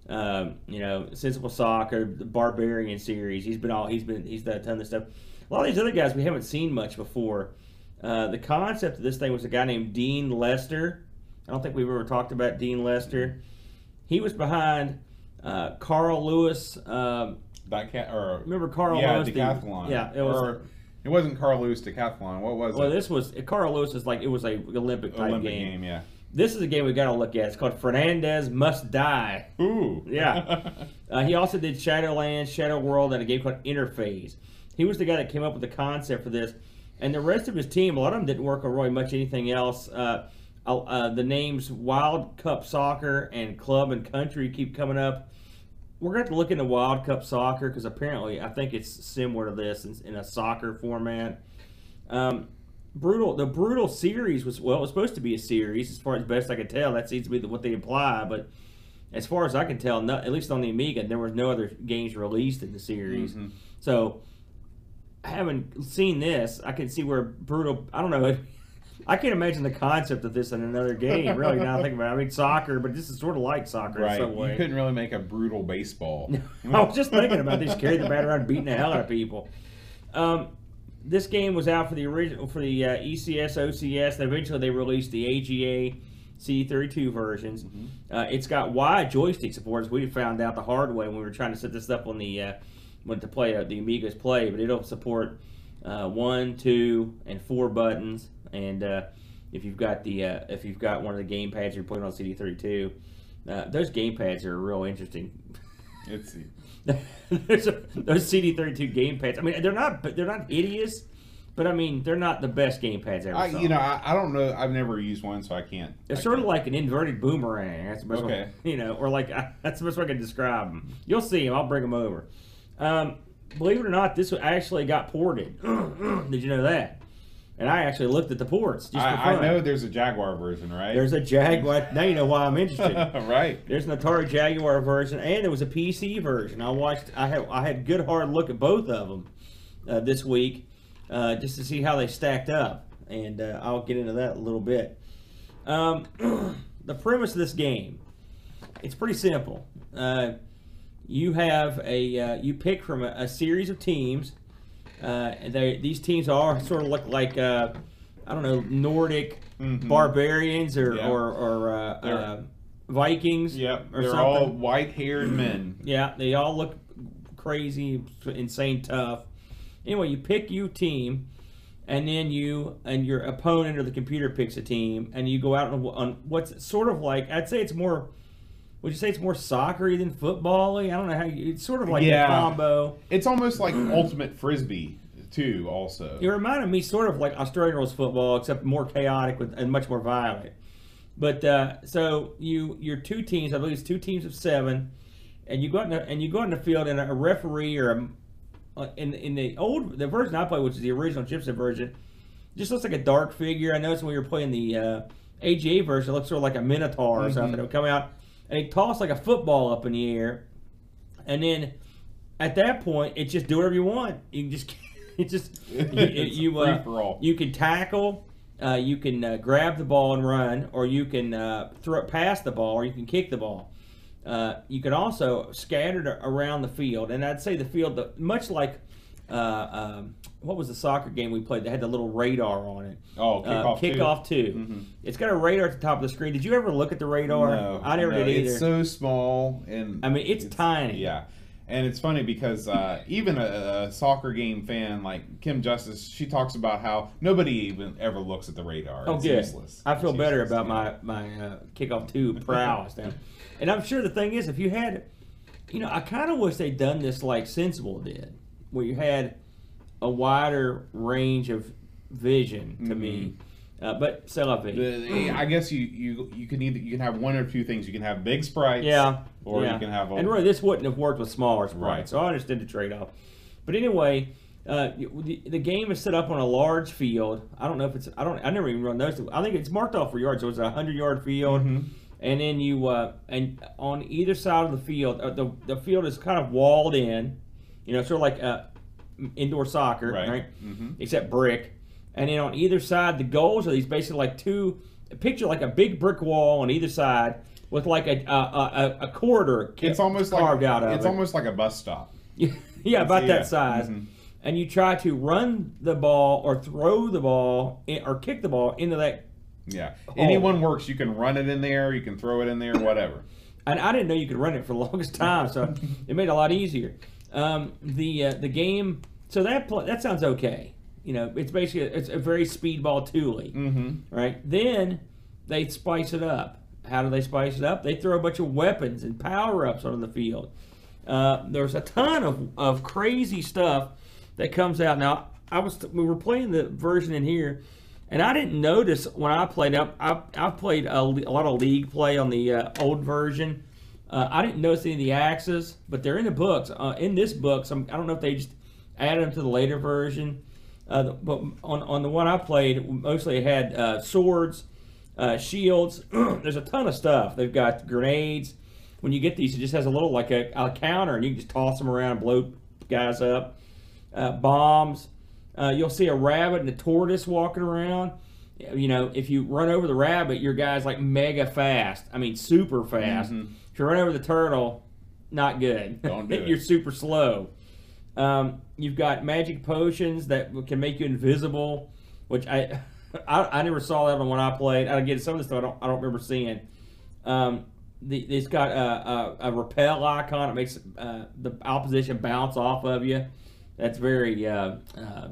um, you know, Sensible Soccer, the Barbarian series. He's been all he's been he's done a ton of stuff. A lot of these other guys we haven't seen much before. Uh, the concept of this thing was a guy named Dean Lester. I don't think we've ever talked about Dean Lester. He was behind uh, Carl Lewis. Um, cat or remember Carl yeah, Lewis? the- decathlon. yeah, it was. Or, it wasn't Carl Lewis decathlon. What was well, it? Well, this was Carl Lewis is like it was a Olympic type Olympic game. game. Yeah. This is a game we got to look at. It's called Fernandez Must Die. Ooh. Yeah. Uh, he also did Shadowlands, Shadow World, and a game called Interphase. He was the guy that came up with the concept for this. And the rest of his team, a lot of them didn't work on really much anything else. Uh, uh, uh, the names Wild Cup Soccer and Club and Country keep coming up. We're going to have to look into Wild Cup Soccer because apparently I think it's similar to this in, in a soccer format. Um, brutal. The brutal series was well, it was supposed to be a series as far as best I could tell. That seems to be the, what they imply, but as far as I can tell, not, at least on the Amiga, there was no other games released in the series. Mhm. So, having seen this, I can see where brutal. I don't know. I can't imagine the concept of this in another game. Really, now I think about it. I mean, soccer, but this is sort of like soccer Right. in some You couldn't really make a brutal baseball. I was just thinking about this, carrying the bat around, beating the hell out of people. Um, this game was out for the original for the uh, ECS, OCS. And eventually, they released the AGA CD32 versions. Uh, it's got wide joystick support, as we found out the hard way when we were trying to set this up on the uh, when to play uh, the Amiga's Play. But it'll support uh, one, two, and four buttons. And uh, if you've got the uh, if you've got one of the game pads you're putting on CD32, uh, those game pads are real interesting. It's There's a, those CD32 game pads. I mean, they're not they're not hideous, but I mean, they're not the best game pads ever I, saw. you know, I, I don't know. I've never used one, so I can't. they're I sort of can't. like an inverted boomerang. That's the best Okay. way, you know, or like that's the best way I can describe them. You'll see them. I'll bring them over. Um, believe it or not, this actually got ported. Did you know that? And I actually looked at the ports just I. I know there's a Jaguar version, right? There's a Jaguar. Now you know why I'm interested. right. There's an Atari Jaguar version, and there was a PC version. I watched. I had. I had a good hard look at both of them uh, this week, uh, just to see how they stacked up, and uh, I'll get into that a little bit. Um, the premise of this game, it's pretty simple. Uh, you have a. Uh, you pick from a, a series of teams. Uh, they, these teams all sort of look like uh, I don't know Nordic Mhm. barbarians or Yeah. or, or uh, uh, Vikings. Yep. or They're something. all white-haired men. Yeah, they all look crazy, insane tough. Anyway, you pick your team, and then you and your opponent or the computer picks a team, and you go out on, on what's sort of like I'd say it's more. Would you say it's more soccery than football-y? I don't know how you. It's sort of like Yeah. a combo. It's almost like ultimate frisbee too. Also. It reminded me sort of like Australian rules football, except more chaotic with, and much more violent. But uh, so you your two teams, I believe it's two teams of seven, and you go out in the, and you go out in the field, and a referee or a in in the old the version I played, which is the original chipset version, just looks like a dark figure. I noticed when we were playing the uh, AGA version, it looks sort of like a minotaur or something. It would come out and it toss like a football up in the air, and then at that point, it's just do whatever you want. You can just it just you, you, uh, you can tackle. Uh, you can uh, grab the ball and run, or you can uh, throw it past the ball, or you can kick the ball. Uh, you can also scatter it around the field, and I'd say the field, much like uh, um, what was the soccer game we played that had the little radar on it? Oh, Uh, kickoff. too. kickoff two. Mhm. It's got a radar at the top of the screen. Did you ever look at the radar? No, I never no, did either. It's so small and I mean, it's tiny. Yeah, and it's funny because uh, even a, a soccer game fan like Kim Justice, she talks about how nobody even ever looks at the radar. Oh, it's good. useless. I feel It's better useless, about yeah. my my uh, kickoff two prowess now. And I'm sure the thing is, if you had, you know, I kind of wish they'd done this like Sensible did, where you had a wider range of vision to me. Uh, but c'est la vie. Mm-hmm. The- I guess you, you you can either you can have one or two things. You can have big sprites, Yeah. or yeah. you can have a, And really, this wouldn't have worked with smaller sprites, Right. so I understood the trade off. But anyway, uh, the, the game is set up on a large field. I don't know if it's, I don't, I never even really noticed it. I think it's marked off for yards, so it's a 100 yard field. Mhm. And then you, uh, and on either side of the field, uh, the, the field is kind of walled in, you know, sort of like, uh, indoor soccer, Right. right? Mhm. Except brick, and then on either side, the goals are these basically like two. Picture like a big brick wall on either side with like a a, a, a corridor. ca- It's almost carved like out of it's it. almost like a bus stop. yeah, about Yeah. that size. Mhm. And you try to run the ball or throw the ball in, or kick the ball into that. Yeah. Oh. Anyone works. You can run it in there. You can throw it in there. Whatever. And I didn't know you could run it for the longest time, so it made it a lot easier. Um, the uh, the game, so that pl- that sounds okay. You know, it's basically it's a very speedball toolie, Mm-hmm. right? Then they spice it up. How do they spice it up? They throw a bunch of weapons and power ups on the field. Uh, there's a ton of, of crazy stuff that comes out. Now, I was we were playing the version in here, and I didn't notice when I played up. I I've played a, a lot of league play on the uh, old version. Uh, I didn't notice any of the axes, but they're in the books. Uh, in this book, some I don't know if they just added them to the later version. Uh, but on on the one I played, mostly it had uh, swords, uh, shields. There's a ton of stuff. They've got grenades. When you get these, it just has a little like a, a counter, and you can just toss them around and blow guys up. Uh, bombs. You'll see a rabbit and a tortoise walking around. You know, if you run over the rabbit, your guy's like mega fast. I mean, super fast. If you run over the turtle, not good. Don't do it. You're super slow. Um, you've got magic potions that can make you invisible, which I, I I never saw that on when I played. I get some of this stuff I don't I don't remember seeing. Um, the, it's got a, a, a repel icon. It makes uh, the opposition bounce off of you. That's very uh, uh,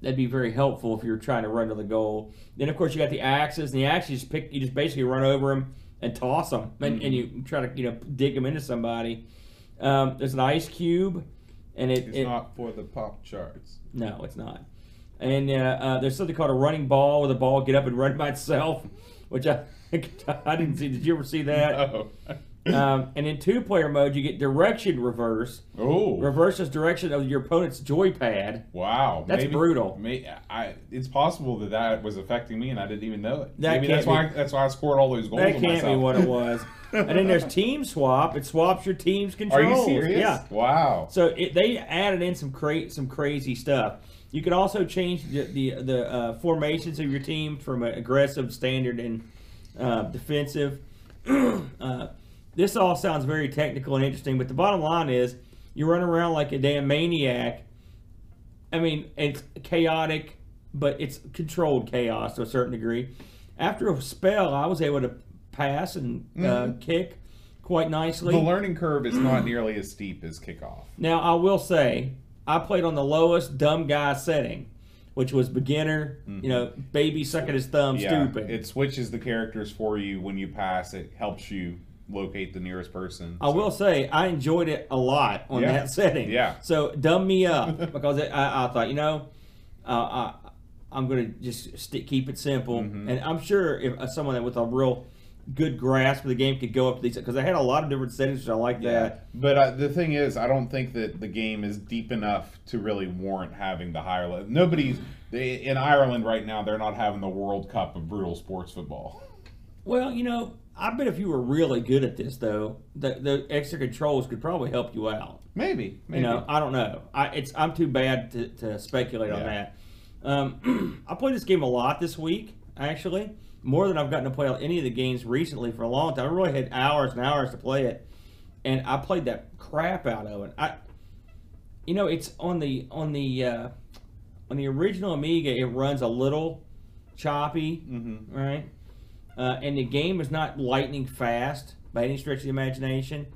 that'd be very helpful if you're trying to run to the goal. Then of course you got the axes, and the axes you just pick. You just basically run over them and toss them, and, and you try to you know dig them into somebody. Um, there's an ice cube, and it, It's it not for the pop charts. no, it's not. And uh, uh, there's something called a running ball, where the ball get up and run by itself, which I I didn't see. Did you ever see that? Oh. Um, and in two-player mode, you get direction reverse. oh. Reverses direction of your opponent's joypad. Wow. That's brutal. May, I, it's possible that that was affecting me and I didn't even know it. That Maybe that's can't why that's why I scored all those goals. That can't myself. be what it was. and then there's team swap. It swaps your team's control. Are you serious? Yeah. Wow. So it, they added in some cra- some crazy stuff. You can also change the the, the uh, formations of your team from aggressive, standard, and uh, defensive. uh, this all sounds very technical and interesting, but the bottom line is you run around like a damn maniac. I mean, it's chaotic, but it's controlled chaos to a certain degree. After a spell, I was able to pass and uh, kick quite nicely. The learning curve is not nearly as steep as kickoff. Now, I will say, I played on the lowest dumb guy setting, which was beginner, you know, baby sucking his thumb, Yeah, stupid. it switches the characters for you when you pass. It helps you locate the nearest person. I will say, I enjoyed it a lot on Yeah. that setting. Yeah. So, dumb me up because it, I, I thought, you know, uh, I, I'm going to just stick, keep it simple. Mm-hmm. And I'm sure if uh, someone that with a real good grasp of the game could go up to these, because I had a lot of different settings, which I like that. But uh, the thing is, I don't think that the game is deep enough to really warrant having the higher level. Nobody's they, in Ireland right now. They're not having the World Cup of brutal sports football. Well, you know, I bet if you were really good at this, though, the, the extra controls could probably help you out. Maybe, maybe. You know, I don't know. I it's I'm too bad to, to speculate on that. Um, I played this game a lot this week, actually, more than I've gotten to play any of the games recently for a long time. I really had hours and hours to play it, and I played that crap out of it. I, you know, it's on the on the uh, on the original Amiga. It runs a little choppy, Mm-hmm. right? Uh, and the game is not lightning fast by any stretch of the imagination.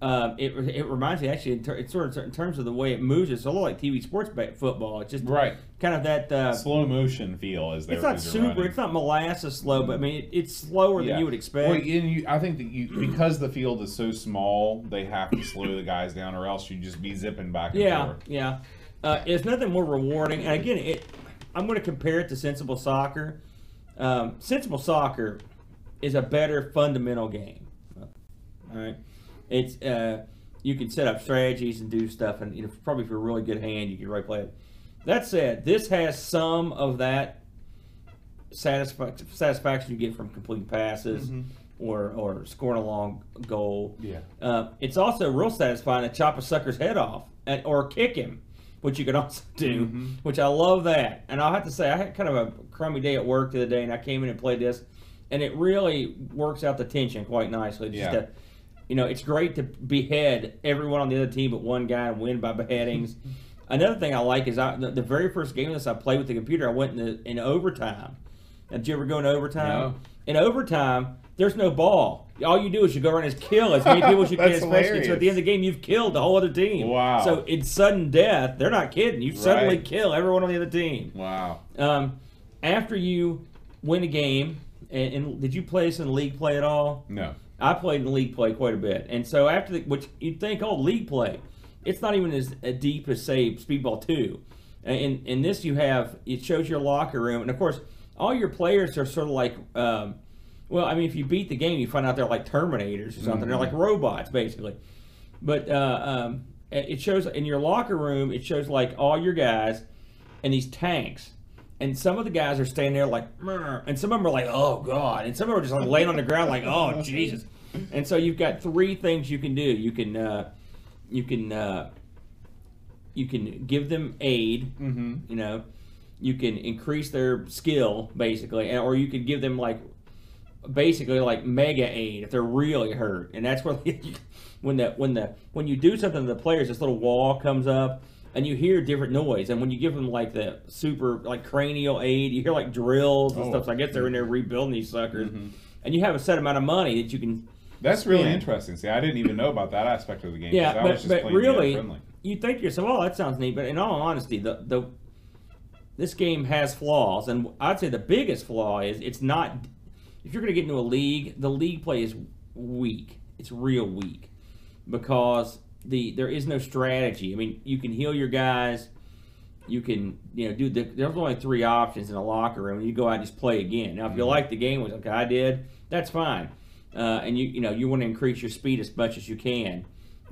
Um, it, it reminds me actually it's sort of in terms of the way it moves. It's a little like TV sports ba- football. It's just Right. kind of that. Uh, Slow motion feel as they're it's not super. running. It's not molasses slow, but I mean it, it's slower Yeah. than you would expect. Well, and you, I think that you because the field is so small, they have to slow the guys down, or else you'd just be zipping back and Yeah, forth. yeah. Uh, it's nothing more rewarding. And again, it. I'm going to compare it to Sensible Soccer. Um, Sensible Soccer is a better fundamental game. All right, it's uh, you can set up strategies and do stuff, and you know probably if you're a really good hand, you can really play it. That said, this has some of that satisfaction satisfaction you get from completing passes or or scoring a long goal. Yeah. Uh, it's also real satisfying to chop a sucker's head off and, or kick him. which you can also do, Mm-hmm. which I love that. And I'll have to say, I had kind of a crummy day at work the other day, and I came in and played this, and it really works out the tension quite nicely. Just Yeah. to, you know, it's great to behead everyone on the other team but one guy and win by beheadings. Another thing I like is I, the, the very first game of this I played with the computer, I went in, the, in overtime. Did you ever go in overtime? No. In overtime, there's no ball. All you do is you go around and kill as many people as you can, especially so at the end of the game you've killed the whole other team. Wow. So it's sudden death. They're not kidding. You suddenly Right. kill everyone on the other team. Wow. Um, after you win a game, and, and did you play this in league play at all? No. I played in league play quite a bit, and so after the, which you'd think, oh, league play, it's not even as deep as say Speedball Two. And in this, you have it shows your locker room, and of course, all your players are sort of like, um, well, I mean, if you beat the game, you find out they're like Terminators or something. They're like robots, basically. But uh, um, it shows in your locker room, it shows like all your guys and these tanks. And some of the guys are standing there like, and some of them are like, oh god, and some of them are just like laying on the ground like, oh Jesus. And so you've got three things you can do. You can, uh, you can, uh, you can give them aid. Mm-hmm. You know, you can increase their skill basically, and- or you could give them like basically like mega aid if they're really hurt, and that's where when the when the when you do something to the players, this little wall comes up. And you hear different noise, and when you give them like the super like cranial aid, you hear like drills and Oh. stuff. So I guess they're in there rebuilding these suckers, mm-hmm. and you have a set amount of money that you can That's really interesting. See, I didn't even know about that aspect of the game. Yeah, I but, was just but really, you think to yourself, "Oh, that sounds neat." But in all honesty, the the this game has flaws, and I'd say the biggest flaw is it's not. If you're going to get into a league, the league play is weak. It's real weak because the there is no strategy. I mean, you can heal your guys. You can, you know, do the. There's only three options in a locker room. You go out and just play again. Now, if you like the game, which okay, I did, that's fine. Uh, and you, you know, you want to increase your speed as much as you can,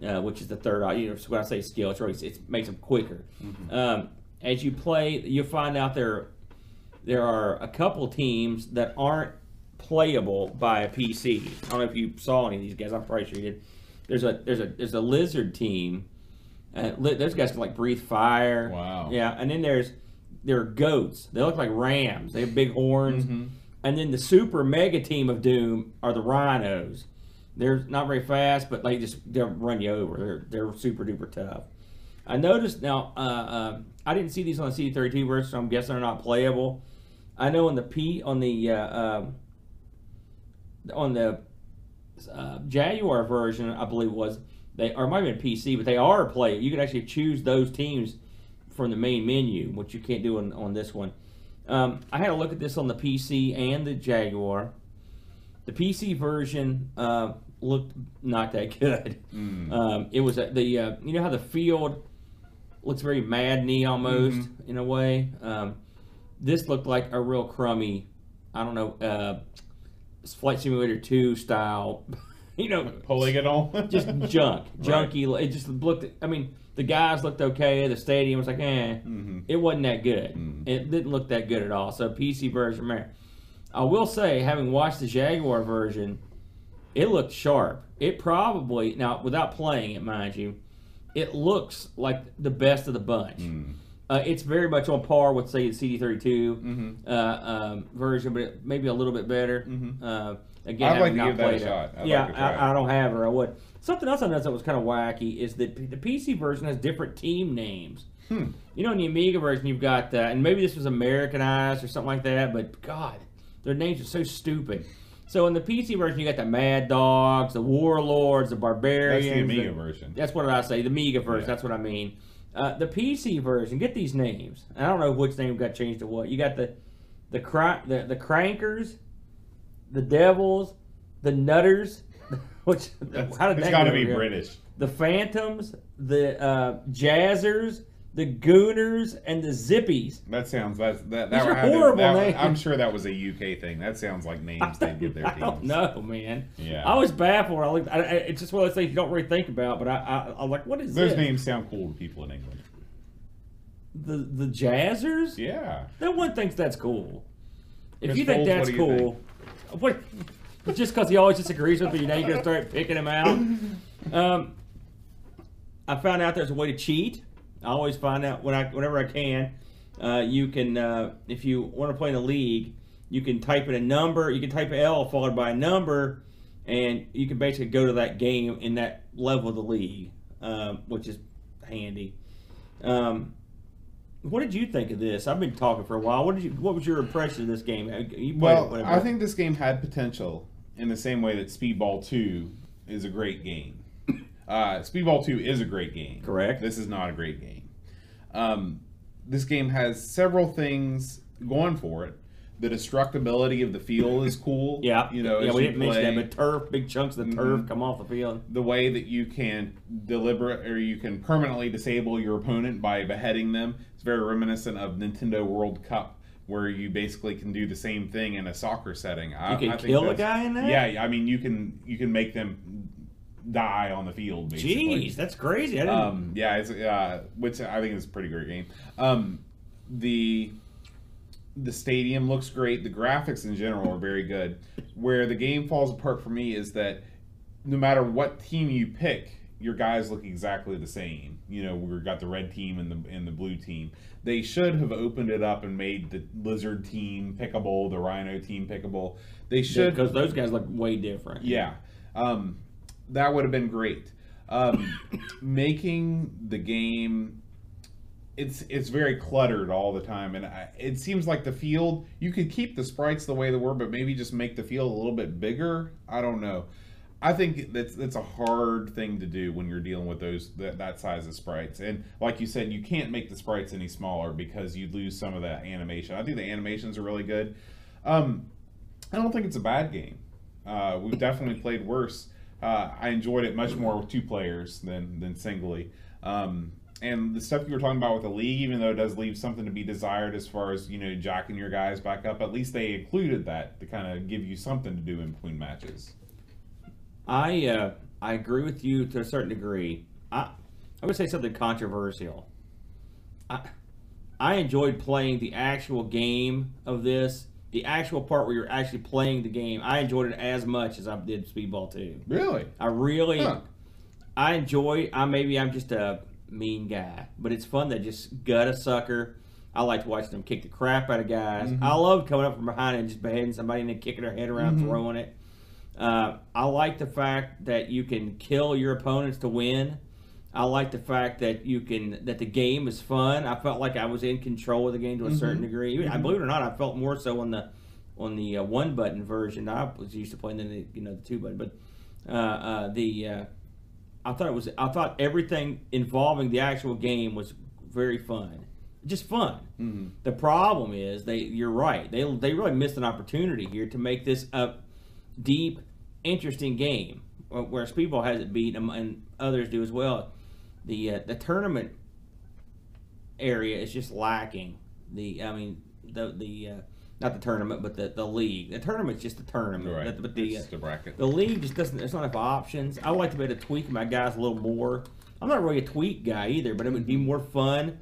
uh, which is the third. You know, so when I say skill, it's really it makes them quicker. Um, as you play, you'll find out there there are a couple teams that aren't playable by a PC. I don't know if you saw any of these guys. I'm probably sure you did. There's a there's a there's a lizard team. Uh, li- those guys can like breathe fire. Wow. Yeah, and then there's there are goats. They look like rams. They have big horns. And then the super mega team of Doom are the rhinos. They're not very fast, but they just they'll run you over. They're they're super duper tough. I noticed now. Uh, uh, I didn't see these on the CD32 version, so I'm guessing they're not playable. I know on the P on the uh, um on the uh, Jaguar version, I believe was they or might have been PC, but they are play. You can actually choose those teams from the main menu, which you can't do on, on this one. Um, I had a look at this on the PC and the Jaguar. The PC version uh, looked not that good. Um, it was the uh, you know how the field looks very Madden-y almost in a way. Um, this looked like a real crummy, I don't know, uh, Flight Simulator 2 style. you know, Polygonal. just junk, junky. It just looked. I mean, the guys looked okay. The stadium was like, eh, mm-hmm. it wasn't that good. Mm-hmm. It didn't look that good at all. So PC version, man. I will say, having watched the Jaguar version, it looked sharp. It probably now, without playing it, mind you, it looks like the best of the bunch. Mm. Uh, it's very much on par with, say, the CD32 uh, um, version, but maybe a little bit better. Uh, again, I'd like to not give that a it. shot. I'd yeah, like to try it. I, I don't have her. I would. Something else I noticed that was kind of wacky is that the PC version has different team names. Hmm. You know, in the Amiga version, you've got, uh, and maybe this was Americanized or something like that, but God, their names are so stupid. So in the PC version, you got the Mad Dogs, the Warlords, the Barbarians. That's the Amiga the- version. that's what I say. The Amiga version. Yeah. That's what I mean. Uh, the PC version. Get these names. I don't know which name got changed to what. You got the the cra- the, the crankers, the devils, the nutters. Which That's- how did it's that got to be? British. The phantoms, the uh, jazzers, the gooners, and the zippies. That sounds that. These that are horrible that- names. I'm sure that was a UK thing. That sounds like names they'd give their I teams. don't know, man. Yeah. I was baffled. I looked. I, I, it's just one of those things you don't really think about. But I, I, I'm like, what is Those this? names sound cool to people in England. The the jazzers. Yeah. No one thinks that's cool. If you think Foles, that's what cool, what? but just because he always disagrees with you, now you're gonna start picking him out. Um, I found out there's a way to cheat. I always find out when I whenever I can. Uh, you can uh, if you want to play in a league, you can type in a number. You can type L followed by a number, and you can basically go to that game in that level of the league, um, which is handy. Um, what did you think of this? I've been talking for a while. What did you? What was your impression of this game? Uh, Well, it. I think this game had potential in the same way that Speedball 2 is a great game. Uh, Speedball 2 is a great game. Correct. This is not a great game. Um, this game has several things going for it. The destructibility of the field is cool. Yeah, You know, yeah, we you didn't mention that, but turf, big chunks of the turf Mhm. come off the field. the way that you can deliberate or you can permanently disable your opponent by beheading them. It's very reminiscent of Nintendo World Cup, where you basically can do the same thing in a soccer setting. I, You can I kill a guy in that? Yeah, I mean you can you can make them die on the field. Basically. Jeez, that's crazy. I didn't. Um, yeah, it's uh, which I think is a pretty great game. Um, the the stadium looks great. The graphics in general are very good. Where the game falls apart for me is that no matter what team you pick, your guys look exactly the same. You know, we've got the red team and the and the blue team. They should have opened it up and made the lizard team pickable, the rhino team pickable. They should because those guys look way different. yeah, um, that would have been great. Um, making the game, it's it's very cluttered all the time, and I, it seems like the field you could keep the sprites the way they were, but maybe just make the field a little bit bigger. I don't know. I think that's that's a hard thing to do when you're dealing with those that, that size of sprites. And like you said, you can't make the sprites any smaller because you'd lose some of that animation. I think the animations are really good. Um, I don't think it's a bad game. Uh, we've definitely played worse. Uh, I enjoyed it much more with two players than than singly. Um, and the stuff you were talking about with the league, even though it does leave something to be desired as far as you know jacking your guys back up, at least they included that to kind of give you something to do in between matches. I uh, I agree with you to a certain degree. I I would say something controversial. I I enjoyed playing the actual game of this, the actual part where you're actually playing the game. I enjoyed it as much as I did Speedball 2. Really? I really, Huh. I enjoy. I maybe I'm just a mean guy, but it's fun to just gut a sucker. I like to watch them kick the crap out of guys. I love coming up from behind and just beheading somebody and then kicking their head around, throwing it. Uh, I like the fact that you can kill your opponents to win. I like the fact that you can that the game is fun. I felt like I was in control of the game to a certain degree. Even, I believe it or not, I felt more so on the on the uh, one button version I was used to playing than the you know the two button. But uh, uh, the uh, I thought it was I thought everything involving the actual game was very fun, just fun. Mm-hmm. The problem is they you're right they they really missed an opportunity here to make this a deep, interesting game uh, where Speedball has it beat and others do as well. The uh, the tournament area is just lacking. The I mean the the uh, not the tournament but the, the league. The tournament's just a tournament. Right. But, but the a bracket. the league just doesn't. There's not enough options. I would like to be able to tweak my guys a little more. I'm not really a tweak guy either, but it would be more fun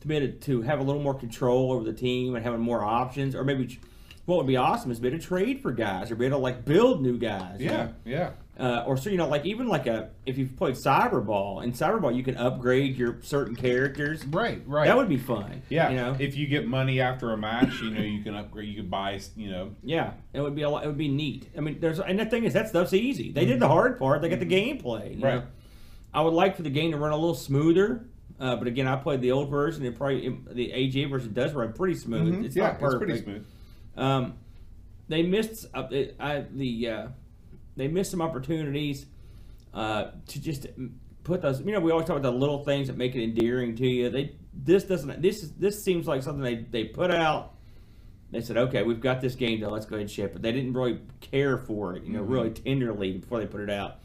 to be able to, to have a little more control over the team and having more options. Or maybe what would be awesome is be able to trade for guys or be able to like build new guys. you Yeah, know? yeah. Uh, or so you know, like even like a if you've played Cyberball in Cyberball, you can upgrade your certain characters. Right, right. That would be fun. yeah. you know. If you get money after a match, you know you can upgrade. You can buy. You know. Yeah, it would be a lot. It would be neat. I mean, there's and the thing is that stuff's easy. They did the hard part. They got the gameplay. you Right. know. I would like for the game to run a little smoother. Uh, but again, I played the old version. It probably the AGA version does run pretty smooth. Mhm. It's yeah, not perfect. it's pretty smooth. Um, they missed uh, it, I, the uh, they missed some opportunities uh, to just put those. You know, we always talk about the little things that make it endearing to you. They this doesn't this is this seems like something they they put out. They said, okay, we've got this game done. Let's go ahead and ship it. They didn't really care for it, you know, really tenderly before they put it out.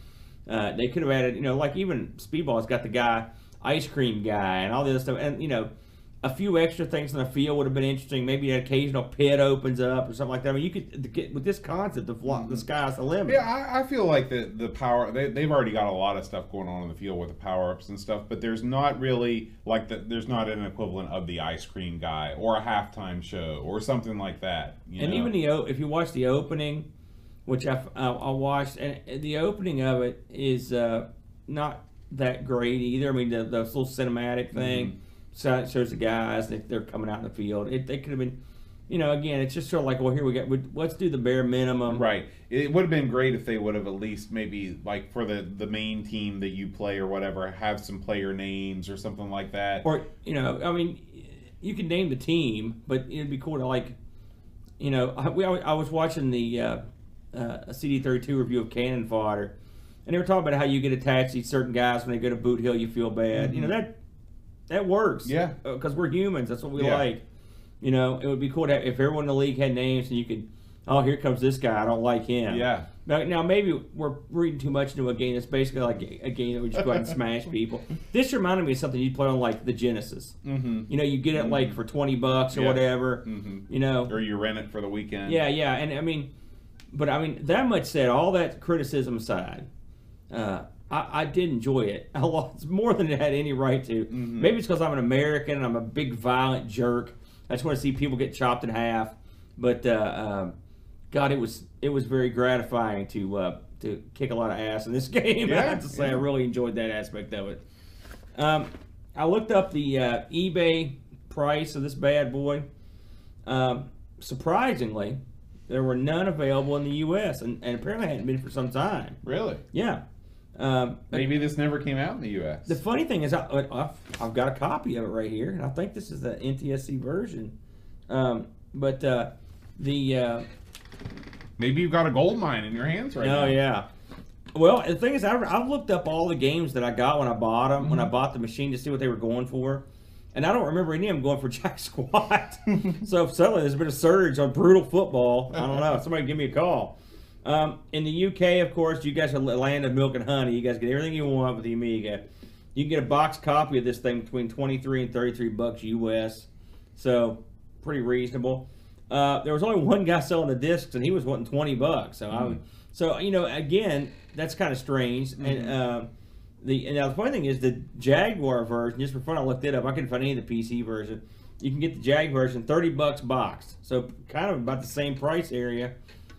Uh, they could have added, you know, like even Speedball's got the guy, ice cream guy, and all the other stuff, and you know, a few extra things in the field would have been interesting. Maybe an occasional pit opens up or something like that. I mean, you could get with this concept of fly, the mm-hmm. sky's the limit. Yeah, I, I feel like the the power they they've already got a lot of stuff going on in the field with the power ups and stuff, but there's not really like the, there's not an equivalent of the ice cream guy or a halftime show or something like that. You and know? even the if you watch the opening, which I, uh, I, I watched, and the opening of it is uh, not that great either. I mean, the, the little cinematic thing it shows the guys that they're coming out in the field. It they could have been, you know, again, it's just sort of like, well, here we got. Let's do the bare minimum. Right. It would have been great if they would have at least maybe like for the the main team that you play or whatever, have some player names or something like that. Or you know, I mean, you can name the team, but it'd be cool to like, you know, I, we, I was watching the uh, uh, CD thirty two review of Cannon Fodder, and they were talking about how you get attached to these certain guys when they go to Boot Hill, you feel bad. You know that that works. Yeah. because we're humans. That's what we Yeah. like. You know, it would be cool to have, if everyone in the league had names and you could. Oh, here comes this guy. I don't like him. Yeah. Now, now maybe we're reading too much into a game that's basically like a, game that we just go out and smash people. This reminded me of something you'd play on like the Genesis. Mm-hmm. You know, you get it like for twenty bucks or Yeah. whatever. Mm-hmm. You know, Or you rent it for the weekend. yeah, yeah, and I mean, but I mean that much said, all that criticism aside, uh, I, I did enjoy it a lot more than it had any right to. Mm-hmm. Maybe it's because I'm an American and I'm a big violent jerk. I just want to see people get chopped in half. But uh, um, God, it was it was very gratifying to uh, to kick a lot of ass in this game. I have to say, I really enjoyed that aspect of it. Um, I looked up the uh, eBay price of this bad boy. Um, surprisingly, there were none available in the U.S. and, and apparently hadn't been for some time. Really? Yeah. Um, Maybe this never came out in the U.S. the funny thing is, I, I've, I've got a copy of it right here, and I think this is the NTSC version. Um, but uh, the uh, Maybe you've got a gold mine in your hands right now. Oh yeah. Well, the thing is, I've, I've looked up all the games that I got when I bought them, Mm-hmm. when I bought the machine to see what they were going for, and I don't remember any of them going for jack squat. so suddenly there's been a surge on brutal football, I don't know. Somebody give me a call. Um, in the UK, of course, you guys are the land of milk and honey. You guys get everything you want with the Amiga. You can get a box copy of this thing between 23 and 33 bucks US. So pretty reasonable. Uh, there was only one guy selling the discs, and he was wanting 20 bucks. So I, so you know, again, that's kind of strange. And uh, the and now the funny thing is the Jaguar version. Just for fun, I looked it up. I couldn't find any of the PC version. You can get the Jag version, 30 bucks boxed. So kind of about the same price area.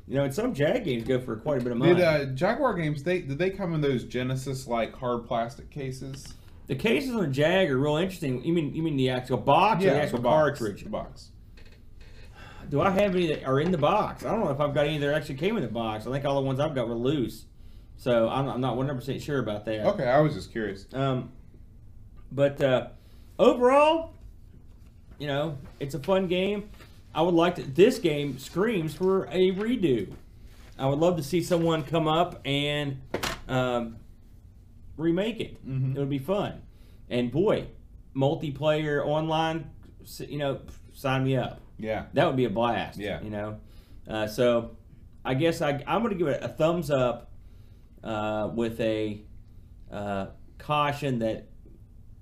You know, and some Jag games go for quite a bit of money. Did uh, Jaguar games they did they come in those Genesis like hard plastic cases? the cases on the Jag are real interesting. You mean you mean the actual box or the actual the box, cartridge? The box. Do I have any that are in the box? I don't know if I've got any that actually came in the box. I think all the ones I've got were loose. So I'm, I'm not 100% sure about that. Okay, I was just curious. Um, but uh, overall, you know, it's a fun game. I would like to. This game screams for a redo. I would love to see someone come up and um, remake it. Mhm. It would be fun. And boy, multiplayer online, you know, sign me up. Yeah. That would be a blast. Yeah. You know, uh, so I guess I, I'm going to give it a thumbs up uh, with a uh, caution that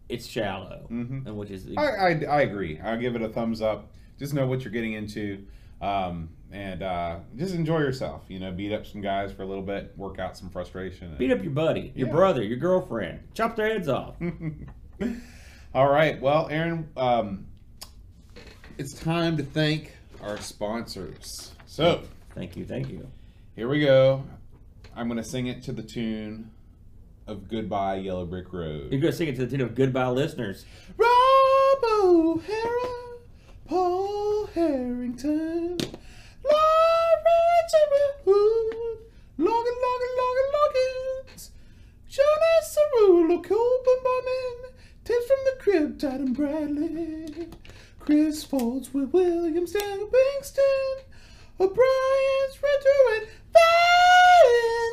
it's shallow, Mhm. and which is I, I, I agree. I'll give it a thumbs up. Just know what you're getting into, um, and uh, just enjoy yourself. You know, beat up some guys for a little bit, work out some frustration. beat up your buddy, your Yeah. brother, your girlfriend, chop their heads off. All right. Well, Aaron, um, it's time to thank our sponsors. So thank you, thank you. here we go. I'm going to sing it to the tune of Goodbye Yellow Brick Road. You're going to sing it to the tune of "Goodbye, listeners." Rob O'Hara, Paul Harrington, Lawrence Wood, Logan, Logan, Logan, Loggins, John S. Cerullo, Copen Bowman, tips from the crib, Titan Bradley, Chris Folds with Williams, Dan Bingston, O'Brien's Retro and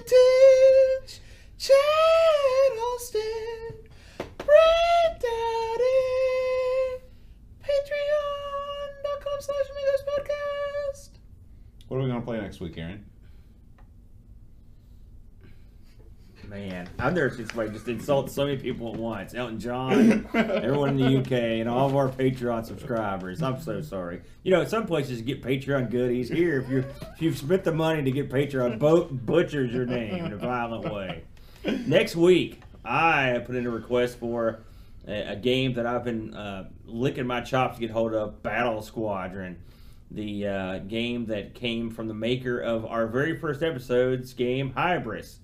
Vintage, Chad Austin, Brent Dowdy, Patreon.com slash Amigos Podcast. What are we going to play next week, Aaron? Man, I've never seen somebody just insult so many people at once. Elton John, everyone in the UK, and all of our Patreon subscribers. I'm so sorry. You know, some places you get Patreon goodies. Here, if you if you've spent the money to get Patreon, boat butchers your name in a violent way. Next week, I put in a request for a, a game that I've been uh, licking my chops to get hold of, Battle Squadron. The uh, game that came from the maker of our very first episode's game, Hybris.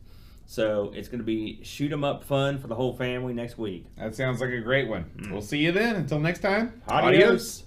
So it's going to be shoot 'em up fun for the whole family next week. That sounds like a great one. We'll see you then. Until next time. Adios.